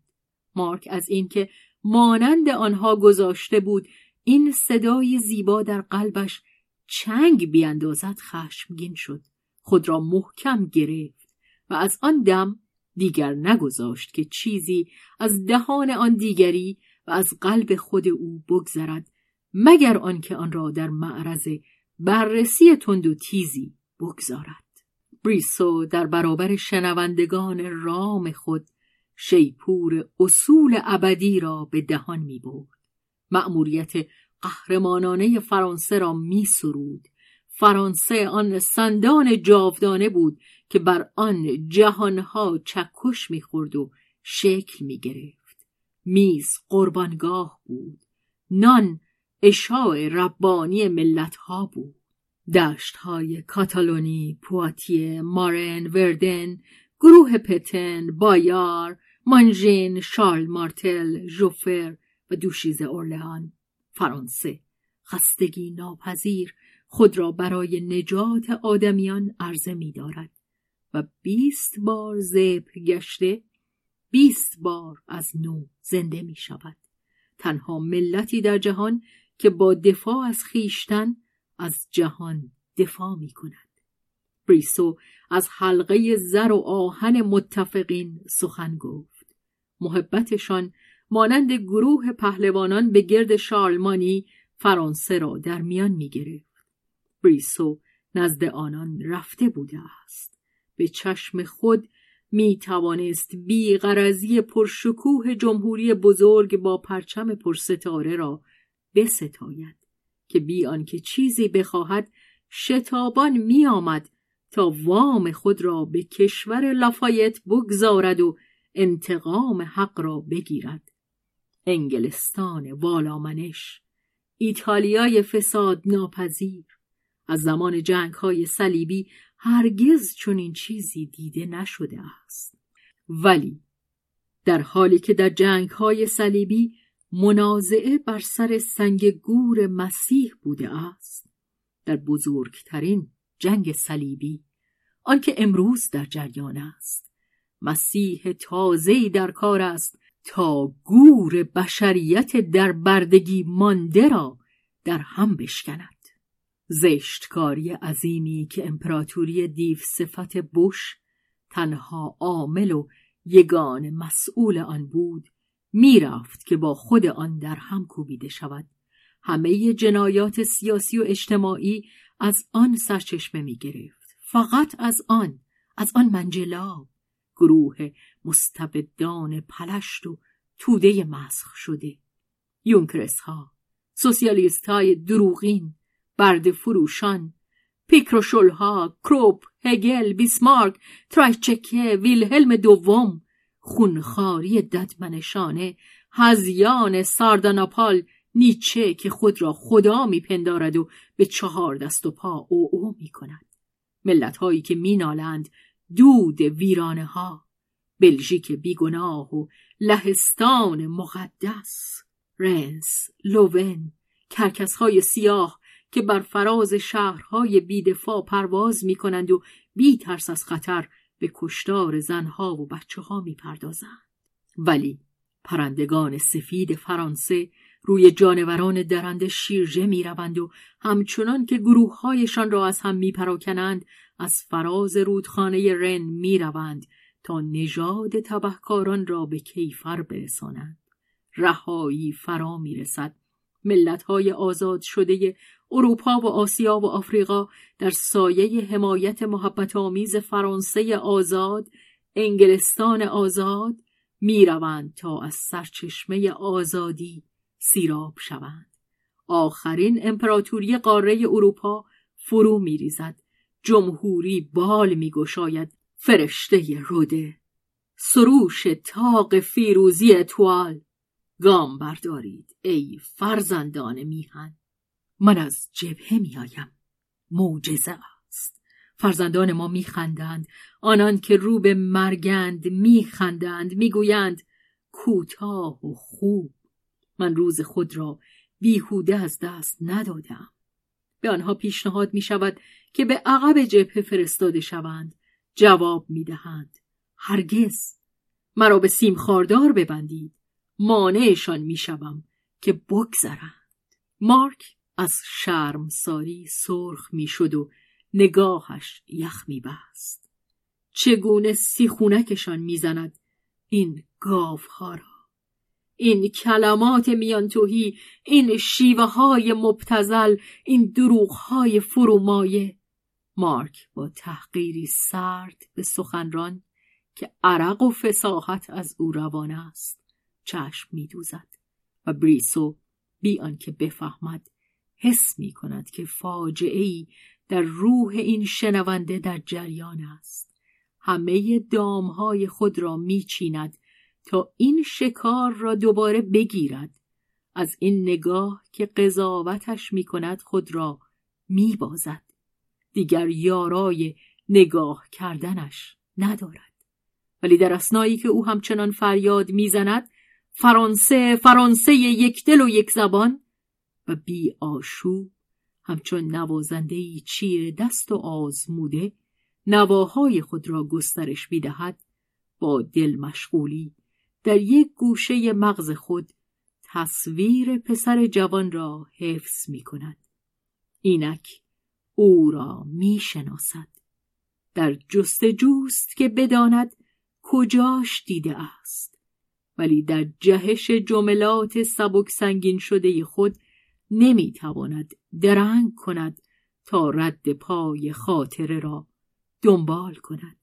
مارک از اینکه مانند آنها گذاشته بود این صدای زیبا در قلبش چنگ بیاندازد خشمگین شد خود را محکم گرفت و از آن دم دیگر نگذاشت که چیزی از دهان آن دیگری و از قلب خود او بگذرد مگر آنکه آن را در معرض بررسی تند و تیزی بگذارد بریسو در برابر شنوندگان رام خود شیپور اصول ابدی را به دهان می برد. مأموریت قهرمانانه فرانسه را می سرود. فرانسه آن سندان جاودانه بود که بر آن جهانها چکش می‌خورد و شکل می گرفت. میز قربانگاه بود. نان اشاع ربانی ملتها بود. دشت های کاتالونی، پواتیه، مارن، وردن، گروه پتن، بایار، مانژین، شارل مارتل، ژوفر و دوشیزه اورلهان فرانسه خستگی ناپذیر خود را برای نجات آدمیان عرضه می دارد و بیست بار زبر گشته بیست بار از نو زنده می شود. تنها ملتی در جهان که با دفاع از خیشتن از جهان دفاع می کند. بریسو از حلقه زر و آهن متفقین سخن گفت. محبتشان مانند گروه پهلوانان به گرد شارلمانی فرانسه را در میان می گرفت. بریسو نزد آنان رفته بوده است. به چشم خود می توانست بی غرزی پرشکوه جمهوری بزرگ با پرچم پرستاره را بستاید که بی آنکه چیزی بخواهد شتابان می آمد تا وام خود را به کشور لافایت بگذارد و انتقام حق را بگیرد انگلستان والامنش. ایتالیای فساد ناپذیر از زمان جنگ های صلیبی هرگز چنین چیزی دیده نشده است. ولی در حالی که در جنگ های صلیبی منازعه بر سر سنگ گور مسیح بوده است در بزرگترین جنگ صلیبی آنکه امروز در جریان است. مسیح تازه‌ای در کار است تا گور بشریت در بردگی مانده را در هم بشکند. زشتکاری عظیمی که امپراتوری دیو صفت بوش تنها عامل و یگان مسئول آن بود می‌رفت که با خود آن در هم کوبیده شود. همه جنایات سیاسی و اجتماعی از آن سرچشمه می گرفت فقط از آن از آن منجلاب. گروه مستبدان پلشت و توده مسخ شده یونکرس ها سوسیالیست های دروغین برد فروشان پیکروشول ها کروپ هگل بیسمارک ترایچکه ویلهلم دوم خونخاری ددمنشانه هزیان سارداناپال نیچه که خود را خدا میپندارد و به چهار دست و پا او او می کند. ملت هایی که مینالند دود ویرانه ها بلژیک بیگناه و لهستان مقدس رنس لوون کرکس های سیاه که بر فراز شهرهای بیدفاع پرواز می کنند و بی ترس از خطر به کشتار زنها و بچه ها می پردازند. ولی پرندگان سفید فرانسه روی جانوران درنده شیرجه می روند و همچنان که گروههایشان را از هم می پراکنند از فراز رودخانه رن می روند تا نژاد تبهکاران را به کیفر برسانند. رهایی فرا می رسد. ملت های آزاد شده اروپا و آسیا و آفریقا در سایه حمایت محبت آمیز فرانسه آزاد انگلستان آزاد می‌روند تا از سرچشمه آزادی سیراب شوند. آخرین امپراتوری قاره اروپا فرو میریزد. جمهوری بال میگشاید فرشته روده سروش تاق فیروزی توال گام بردارید ای فرزندان میهن. من از جبهه میآیم. معجزه است. فرزندان ما میخندند. آنان که رو به مرگند میخندند می‌گویند کوتاه و خوب من روز خود را بیهوده از دست ندادم. به آنها پیشنهاد می شود که به عقب جبهه فرستاده شوند جواب می دهند. هرگز. مرا به سیم خاردار ببندید. مانعشان می شوم که بگذرند. مارک از شرم ساری سرخ می شد و نگاهش یخ می بست. چگونه سیخونکشان می‌زند این گاوها را این کلمات میانتوهی این شیوه های مبتزل این دروغ های فرومایه. مارک با تحقیری سرد به سخنران که عرق و فساحت از او روان است چشم میدوزد و بریسو بی آنکه بفهمد حس می کند که فاجعه ای در روح این شنونده در جریان است. همه دامهای خود را میچیند تا این شکار را دوباره بگیرد از این نگاه که قضاوتش می کند خود را می بازد. دیگر یارای نگاه کردنش ندارد ولی در اسنایی که او همچنان فریاد می‌زند فرانسه فرانسه یک دل و یک زبان و بی آشوب همچون نوازنده چیر دست و آزموده نواهای خود را گسترش می‌دهد با دل مشغولی در یک گوشه مغز خود تصویر پسر جوان را حفظ می کند. اینک او را می شناسد. در جستجوست که بداند کجاش دیده است. ولی در جهش جملات سبک سنگین شده خود نمی تواند درنگ کند تا رد پای خاطره را دنبال کند.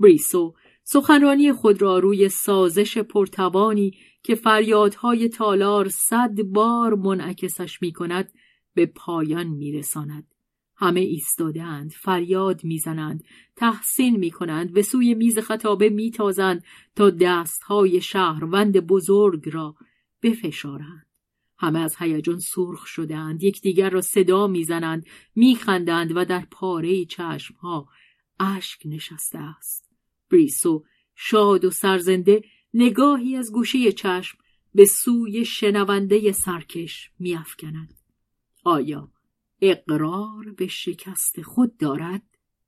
بریسو سخنرانی خود را روی سازش پرتوانی که فریادهای تالار صد بار منعکسش می کند به پایان می رساند. همه ایستادند فریاد می‌زنند تحسین می کنند به سوی میز خطابه میتازند تا دستهای شهروند بزرگ را بفشارند همه از هیجان سرخ شدند یکدیگر را صدا می‌زنند میخندند و در پاره چشمها اشک نشسته است بریسو شاد و سرزنده نگاهی از گوشه چشم به سوی شنونده سرکش میافکند. آیا اقرار به شکست خود دارد؟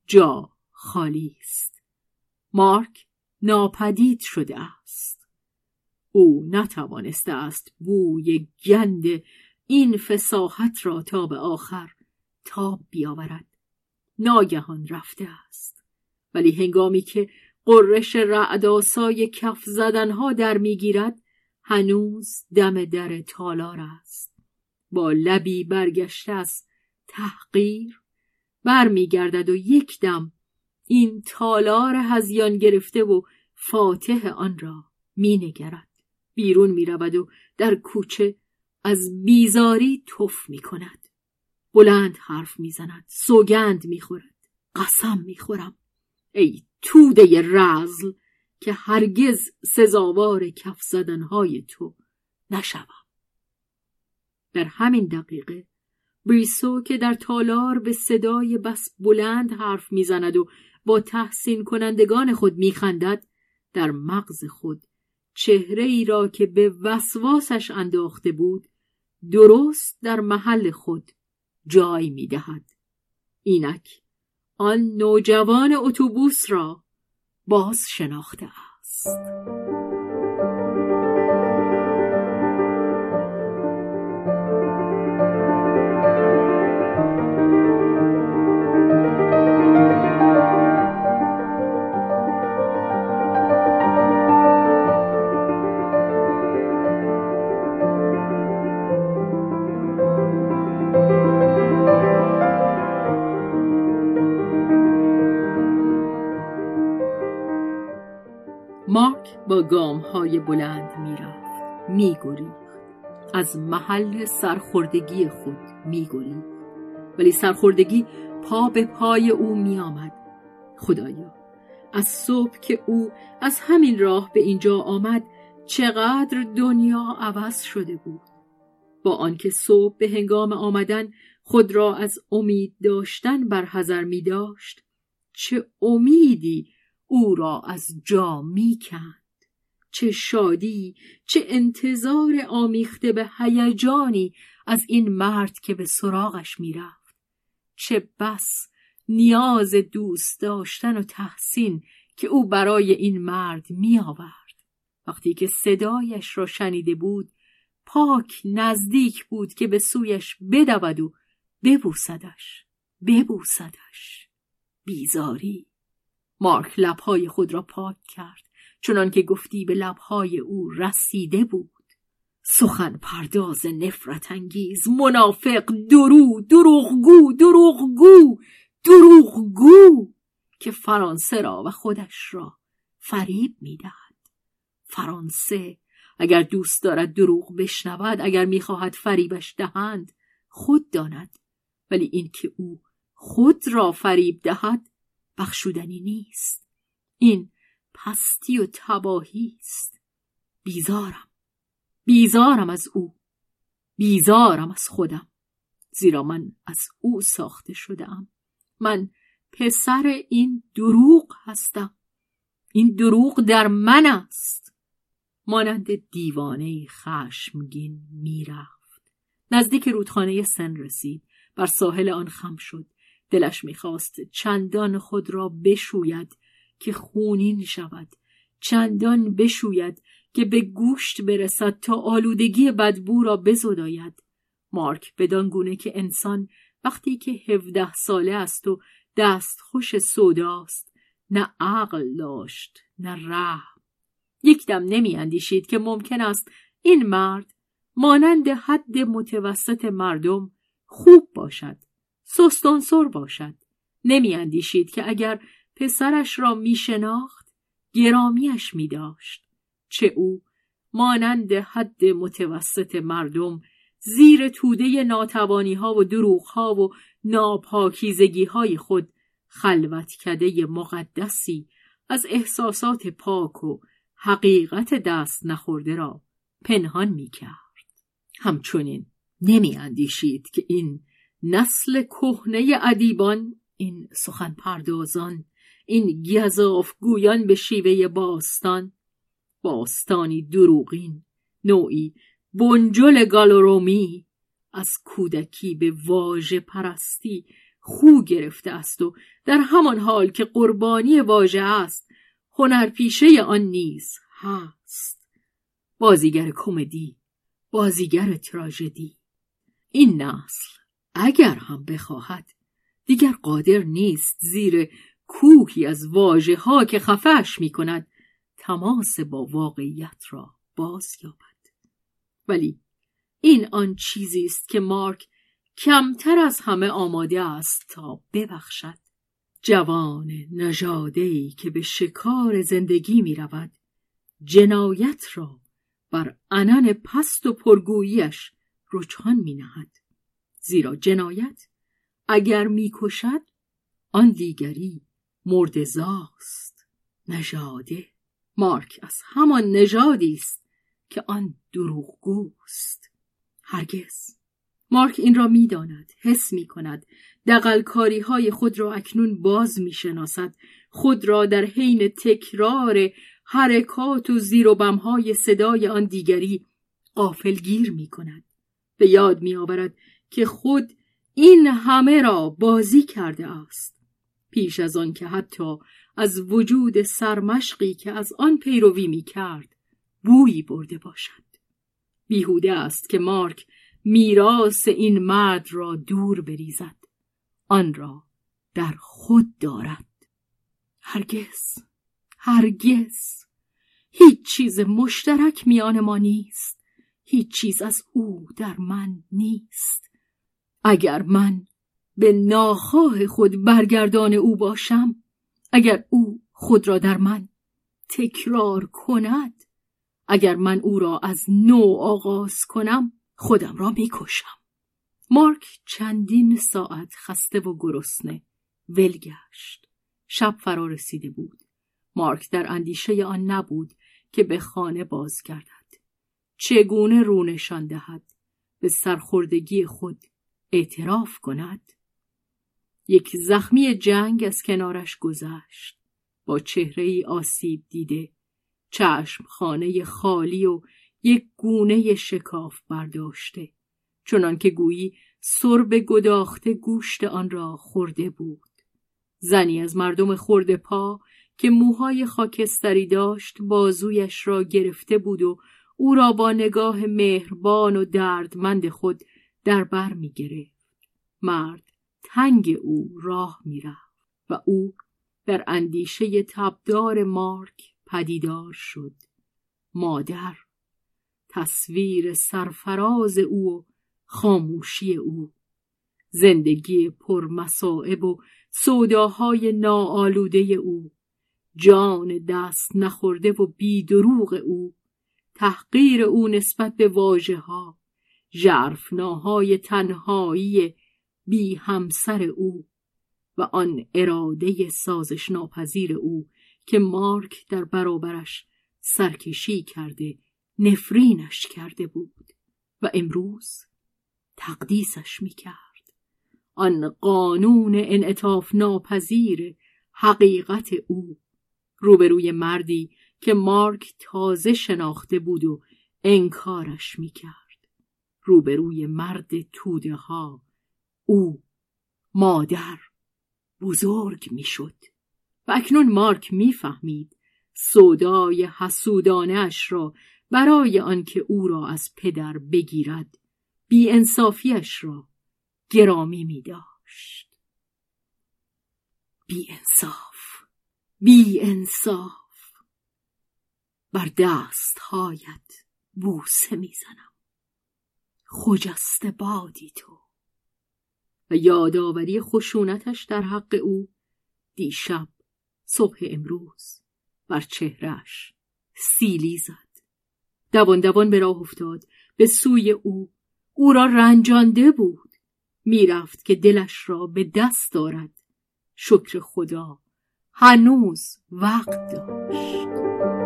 جا خالی است. مارک ناپدید شده است. او نتوانسته است بوی گند این فساحت را تا به آخر تاب بیاورد. ناگهان رفته است. ولی هنگامی که قررش رعداسای کف زدنها در می‌گیرد هنوز دم در تالار است. با لبی برگشته از تحقیر برمیگردد و یک دم این تالار هزیان گرفته و فاتح آن را مینگرد. بیرون می‌رود و در کوچه از بیزاری تف می کند. بلند حرف می‌زند سوگند می‌خورد قسم می‌خورم. ای توده رزل که هرگز سزاوار کف زدنهای تو نشوم. در همین دقیقه بریسو که در تالار به صدای بس بلند حرف می‌زند و با تحسین کنندگان خود میخندد در مغز خود چهره ای را که به وسواسش انداخته بود درست در محل خود جای می‌دهد. اینک آن نوجوان اتوبوس را باز شناخته است. گام های بلند می‌رفت میگریخت. از محل سرخوردگی خود میگریخت. ولی سرخوردگی پا به پای او میآمد. خدایا از صبح که او از همین راه به اینجا آمد چقدر دنیا عوض شده بود. با آنکه صبح به هنگام آمدن خود را از امید داشتن برحذر می داشت چه امیدی او را از جا می کند چه شادی چه انتظار آمیخته به هیجانی از این مرد که به سراغش می‌رفت. چه بس نیاز دوست داشتن و تحسین که او برای این مرد می آورد. وقتی که صدایش را شنیده بود پاک نزدیک بود که به سویش بدود و ببوسدش ببوسدش. بیزاری. مارک لبهای خود را پاک کرد. چنان که گفتی به لبهای او رسیده بود. سخن پرداز نفرت انگیز منافق درو دروغگو دروغگو دروغگو که فرانسه را و خودش را فریب می‌دهد. فرانسه اگر دوست دارد دروغ بشنود اگر می‌خواهد فریبش دهند خود داند. ولی اینکه او خود را فریب دهد بخشودنی نیست. این پستی و تباهی است. بیزارم. بیزارم از او. بیزارم از خودم. زیرا من از او ساخته شدم من پسر این دروغ هستم. این دروغ در من است. مانند دیوانه خشمگین می‌رفت. نزدیک رودخانه سن رسید. بر ساحل آن خم شد. دلش می‌خواست چندان خود را بشوید. که خونین شود چندان بشوید که به گوشت برسد تا آلودگی بدبو را بزداید. مارک بدان گونه که انسان وقتی که هفده ساله است و دست خوش سوداست نه عقل داشت نه رحم. یک دم نمی اندیشید که ممکن است این مرد مانند حد متوسط مردم خوب باشد سستانسر باشد. نمی اندیشید که اگر پسرش را می شناخت گرامیش می داشت چه او مانند حد متوسط مردم زیر توده ناتوانی ها و دروغ ها و ناپاکیزگی های خود خلوت کده مقدسی از احساسات پاک و حقیقت دست نخورده را پنهان می کرد. همچنین نمی اندیشید که این نسل کهنه ادیبان این سخن پردازان این گذاف گویان به شیوه باستان. باستانی دروغین نوعی بنجل گالورومی از کودکی به واژه پرستی خو گرفته است و در همان حال که قربانی واژه است هنرپیشه آن نیز هست. بازیگر کمدی بازیگر تراژدی. این نسل اگر هم بخواهد دیگر قادر نیست زیر کوهی از واژه ها که خفش می کند تماس با واقعیت را باز یابد ولی این آن چیزی است که مارک کمتر از همه آماده است تا ببخشد جوان نژادهای که به شکار زندگی می رود جنایت را بر انن پست و پرگوییش رجحان می نهد. زیرا جنایت اگر می کشد آن دیگری مردزاست نژاده مارک از همان نژادی است که آن دروغگوست. هرگز. مارک این را می‌داند حس می کند دقلکاری های خود را اکنون باز می شناسد خود را در حین تکرار حرکات و زیر و بمهای صدای آن دیگری قافلگیر می کند به یاد می آورد که خود این همه را بازی کرده است. پیش از آن که حتی از وجود سرمشقی که از آن پیروی می کرد بویی برده باشد. بیهوده است که مارک میراث این مرد را دور بریزد. آن را در خود دارد. هرگز هرگز. هیچ چیز مشترک میان ما نیست. هیچ چیز از او در من نیست. اگر من به ناخواه خود برگردان او باشم اگر او خود را در من تکرار کند اگر من او را از نو آغاز کنم خودم را می‌کشم. مارک چندین ساعت خسته و گرسنه ول گشت. شب فرا رسیده بود. مارک در اندیشه آن نبود که به خانه بازگردد. چگونه رو نشان دهد؟ به سرخوردگی خود اعتراف کند؟ یک زخمی جنگ از کنارش گذشت. با چهره ای آسیب دیده چشم خانه خالی و یک گونه شکاف برداشته. چنان که گویی سرب گداخته گوشت آن را خورده بود. زنی از مردم خورده پا که موهای خاکستری داشت بازویش را گرفته بود و او را با نگاه مهربان و دردمند خود در بر می گرفت. مرد تنگ او راه می‌رفت و او در اندیشه تبدار مارک پدیدار شد. مادر تصویر سرفراز او و خاموشی او زندگی پرمصائب و سوداهای ناآلوده او جان دست نخورده و بیدروغ او تحقیر او نسبت به واژه ها ژرفناهای تنهایی بی همسر او و آن اراده سازش ناپذیر او که مارک در برابرش سرکشی کرده نفرینش کرده بود و امروز تقدیسش می کرد. آن قانون انعطاف ناپذیر حقیقت او روبروی مردی که مارک تازه شناخته بود و انکارش می کرد. روبروی مرد توده ها او مادر بزرگ می‌شد. و اکنون مارک می‌فهمید سودای حسودانش را برای آنکه او را از پدر بگیرد بی انصافیش را گرامی می داشت. بی انصاف بر دستهایت بوسه می‌زنم. خجسته بادی تو. و یادآوری خشونتش در حق او دیشب صبح امروز بر چهرش سیلی زد. دوان دوان به راه افتاد. به سوی او او را رنجانده بود. می‌رفت که دلش را به دست دارد شکر خدا هنوز وقت داشت.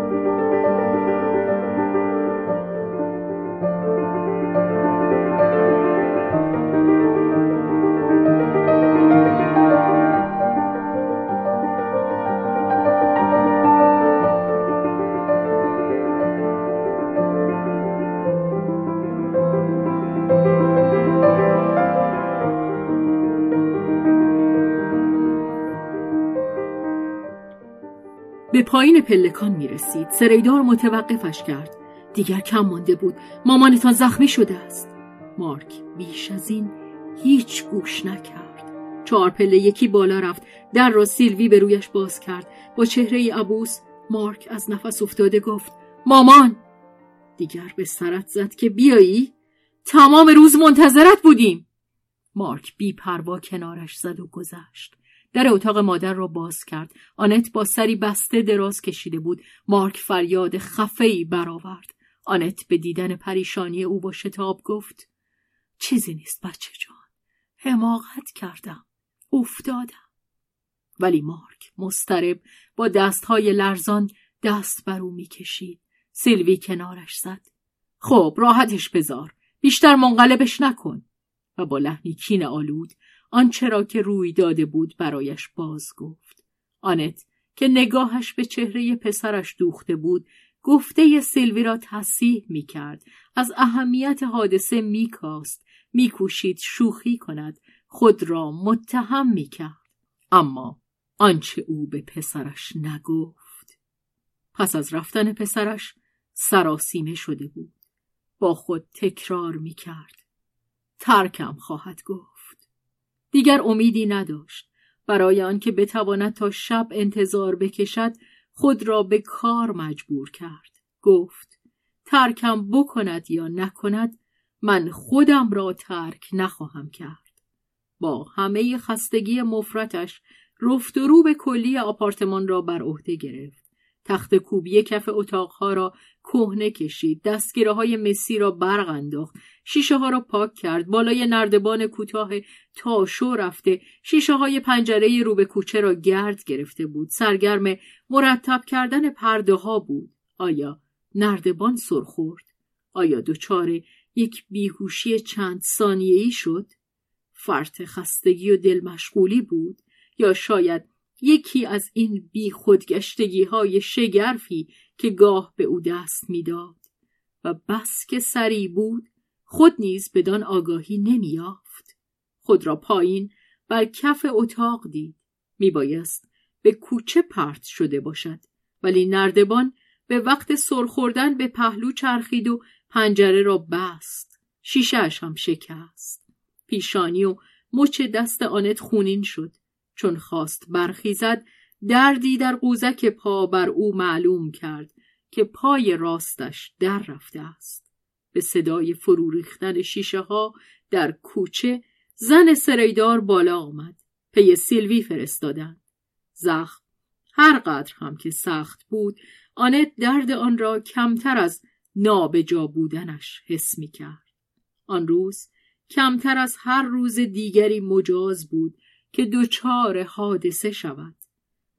پایین پلکان می رسید سریدار متوقفش کرد. دیگر کم مانده بود. مامانتان زخمی شده است. مارک بیش از این هیچ گوش نکرد. چهار پله یکی بالا رفت. در را سیلوی به رویش باز کرد. با چهره عبوس مارک از نفس افتاده گفت مامان! دیگر به سرت زد که بیایی. تمام روز منتظرت بودیم. مارک بی پروا کنارش زد و گذشت. در اتاق مادر را باز کرد. آنت با سری بسته دراز کشیده بود. مارک فریاد خفهای برآورد. آنت به دیدن پریشانی او با شتاب گفت چیزی نیست بچه جان. حماقت کردم. افتادم. ولی مارک مسترب با دستهای لرزان دست بر او می‌کشید. سیلوی کنارش زد. خب راحتش بذار. بیشتر منقلبش نکن. و با لحنی کین آلود آنچه را که روی داده بود برایش باز گفت. آنت که نگاهش به چهره پسرش دوخته بود گفته سیلوی را تصیح می کرد از اهمیت حادثه می کاست می کوشید شوخی کند خود را متهم می کرد اما آنچه او به پسرش نگفت. پس از رفتن پسرش سراسیمه شده بود. با خود تکرار می کرد ترکم خواهد گفت. دیگر امیدی نداشت. برای آنکه بتواند تا شب انتظار بکشد خود را به کار مجبور کرد. گفت ترکم بکند یا نکند من خودم را ترک نخواهم کرد. با همه خستگی مفرتش رفت و رو به کلی آپارتمان را بر عهده گرفت. تخت کوبی کف اتاقها را کهنه کشید. دستگیره های مسی را برق انداخت. شیشه ها را پاک کرد. بالای نردبان کوتاه تاشو رفته. شیشه های پنجره رو به کوچه را گرد گرفته بود. سرگرم مرتب کردن پرده ها بود. آیا نردبان سرخورد آیا دچار یک بیهوشی چند ثانیه‌ای شد؟ فرط خستگی و دل مشغولی بود؟ یا شاید یکی از این بی خودگشتگی های شگرفی که گاه به او دست می‌داد و بس که سری بود خود نیز بدان آگاهی نمیافت خود را پایین بر کف اتاق دید. میبایست به کوچه پرت شده باشد ولی نردبان به وقت سرخوردن به پهلو چرخید و پنجره را بست. شیشهاش هم شکست. پیشانی و مچ دست آنت خونین شد. چون خواست برخیزد دردی در قوزک پا بر او معلوم کرد که پای راستش در رفته است. به صدای فرو ریختن شیشه ها در کوچه زن سریدار بالا آمد. پی سیلوی فرستادند. زخم هر قدر هم که سخت بود آنت درد آن را کمتر از نابجا بودنش حس می کرد. آن روز کمتر از هر روز دیگری مجاز بود که دچار حادثه شود.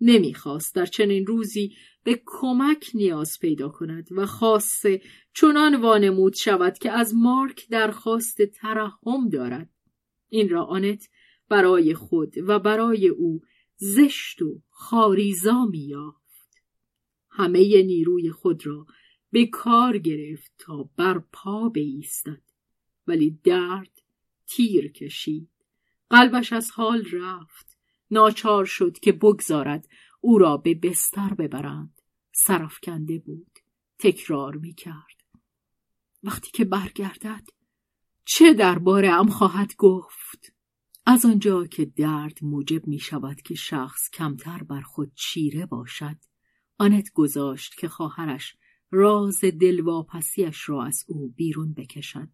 نمی‌خواست در چنین روزی به کمک نیاز پیدا کند و خاصه چنان وانمود شود که از مارک درخواست ترحم دارد. این را آنت برای خود و برای او زشت و خاریزا میافت همه نیروی خود را به کار گرفت تا بر پا بایستد ولی درد تیر کشید قلبش از حال رفت. ناچار شد که بگذارد او را به بستر ببرند. سرفکنده بود. تکرار می کرد وقتی که برگردد چه درباره ام خواهد گفت؟ از آنجا که درد موجب می شود که شخص کمتر بر خود چیره باشد آنت گذاشت که خواهرش راز دلواپسیش را از او بیرون بکشد.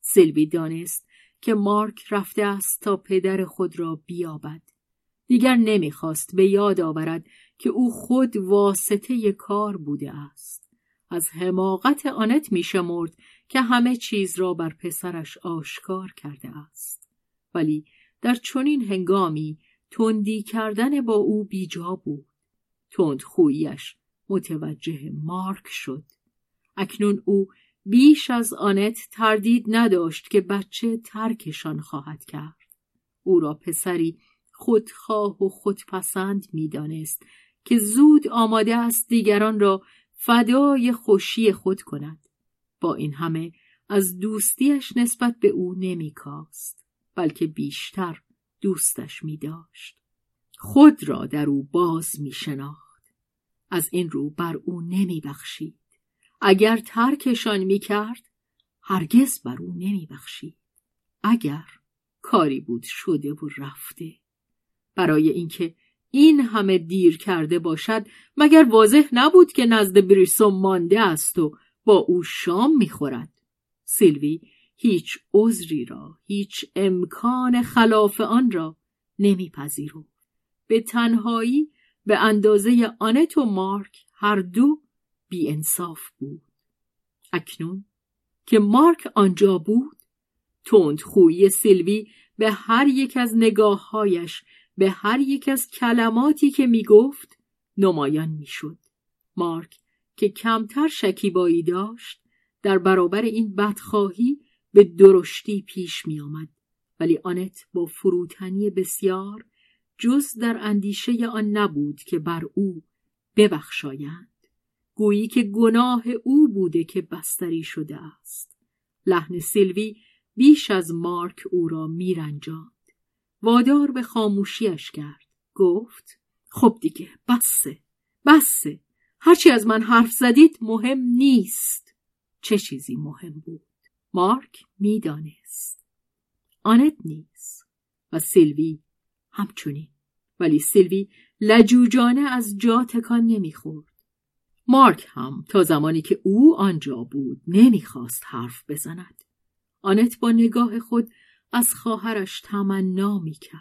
سلوی دانست که مارک رفته است تا پدر خود را بیابد. دیگر نمی‌خواست به یاد آورد که او خود واسطه کار بوده است. از حماقت آنت میشمرد که همه چیز را بر پسرش آشکار کرده است. ولی در چنین هنگامی تندی کردن با او بیجا بود. تند خویش متوجه مارک شد. اکنون او بیش از آنت تردید نداشت که بچه ترکشان خواهد کرد او را پسری خودخواه و خودپسند می‌دانست که زود آماده است دیگران را فدای خوشی خود کند با این همه از دوستیش نسبت به او نمیکاست بلکه بیشتر دوستش می داشت. خود را در او باز می شناخت. از این رو بر او نمی بخشید. اگر ترکشان می کرد هرگز بر او نمی بخشید. اگر کاری بود شده و رفته. برای اینکه این همه دیر کرده باشد مگر واضح نبود که نزد بریسوم مانده است و با او شام می‌خورد؟ سیلوی هیچ عذری را هیچ امکان خلاف آن را نمیپذیرفت. به تنهایی به اندازه آنت و مارک هر دو انصاف بود اکنون که مارک آنجا بود تند خوی سیلوی به هر یک از نگاههایش به هر یک از کلماتی که می گفت نمایان می شد. مارک که کمتر شکیبایی داشت در برابر این بدخواهی به درشتی پیش می آمد. ولی آنت با فروتنی بسیار جز در اندیشه آن نبود که بر او ببخشایند گویی که گناه او بوده که بستری شده است. لحن سیلوی بیش از مارک او را میرنجاند. وادار به خاموشیش کرد. گفت خب دیگه بسه بسه. هرچی از من حرف زدید مهم نیست. چه چیزی مهم بود؟ مارک می‌دانست. آنت نیست. و سیلوی همچنین. ولی سیلوی لجوجانه از جا تکان نمی‌خورد. مارک هم تا زمانی که او آنجا بود نمی‌خواست حرف بزند آنت با نگاه خود از خواهرش تمنا می کرد.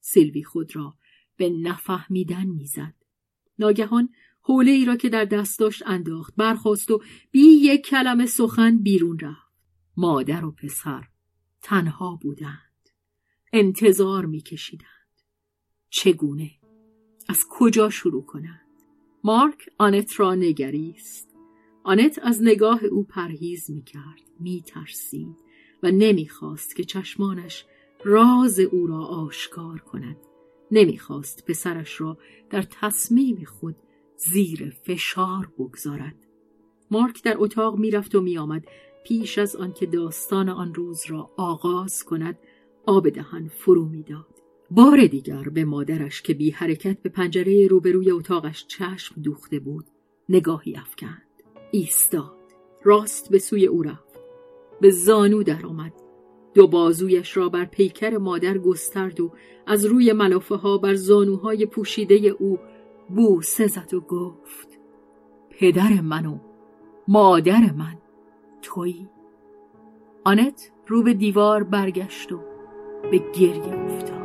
سیلوی خود را به نفهمیدن می‌زد. ناگهان حوله ای را که در دست داشت انداخت برخواست و بی یک کلمه سخن بیرون رفت. مادر و پسر تنها بودند. انتظار میکشیدند. چگونه؟ از کجا شروع کنند؟ مارک آنت را نگریست. آنت از نگاه او پرهیز می‌کرد. میترسید. و نمی‌خواست که چشمانش راز او را آشکار کند نمی‌خواست پسرش را در تصمیم خود زیر فشار بگذارد مارک در اتاق می‌رفت و میآمد پیش از آنکه داستان آن روز را آغاز کند آب دهن فرو می‌داد بار دیگر به مادرش که بی حرکت به پنجره روبروی اتاقش چشم دوخته بود نگاهی افکند. ایستاد. راست به سوی او رفت. به زانو درآمد. دو بازویش را بر پیکر مادر گسترد و از روی ملافه ها بر زانوهای پوشیده او بوسه زد و گفت پدر من و مادر من تویی؟ آنت رو به دیوار برگشت و به گریه افتاد.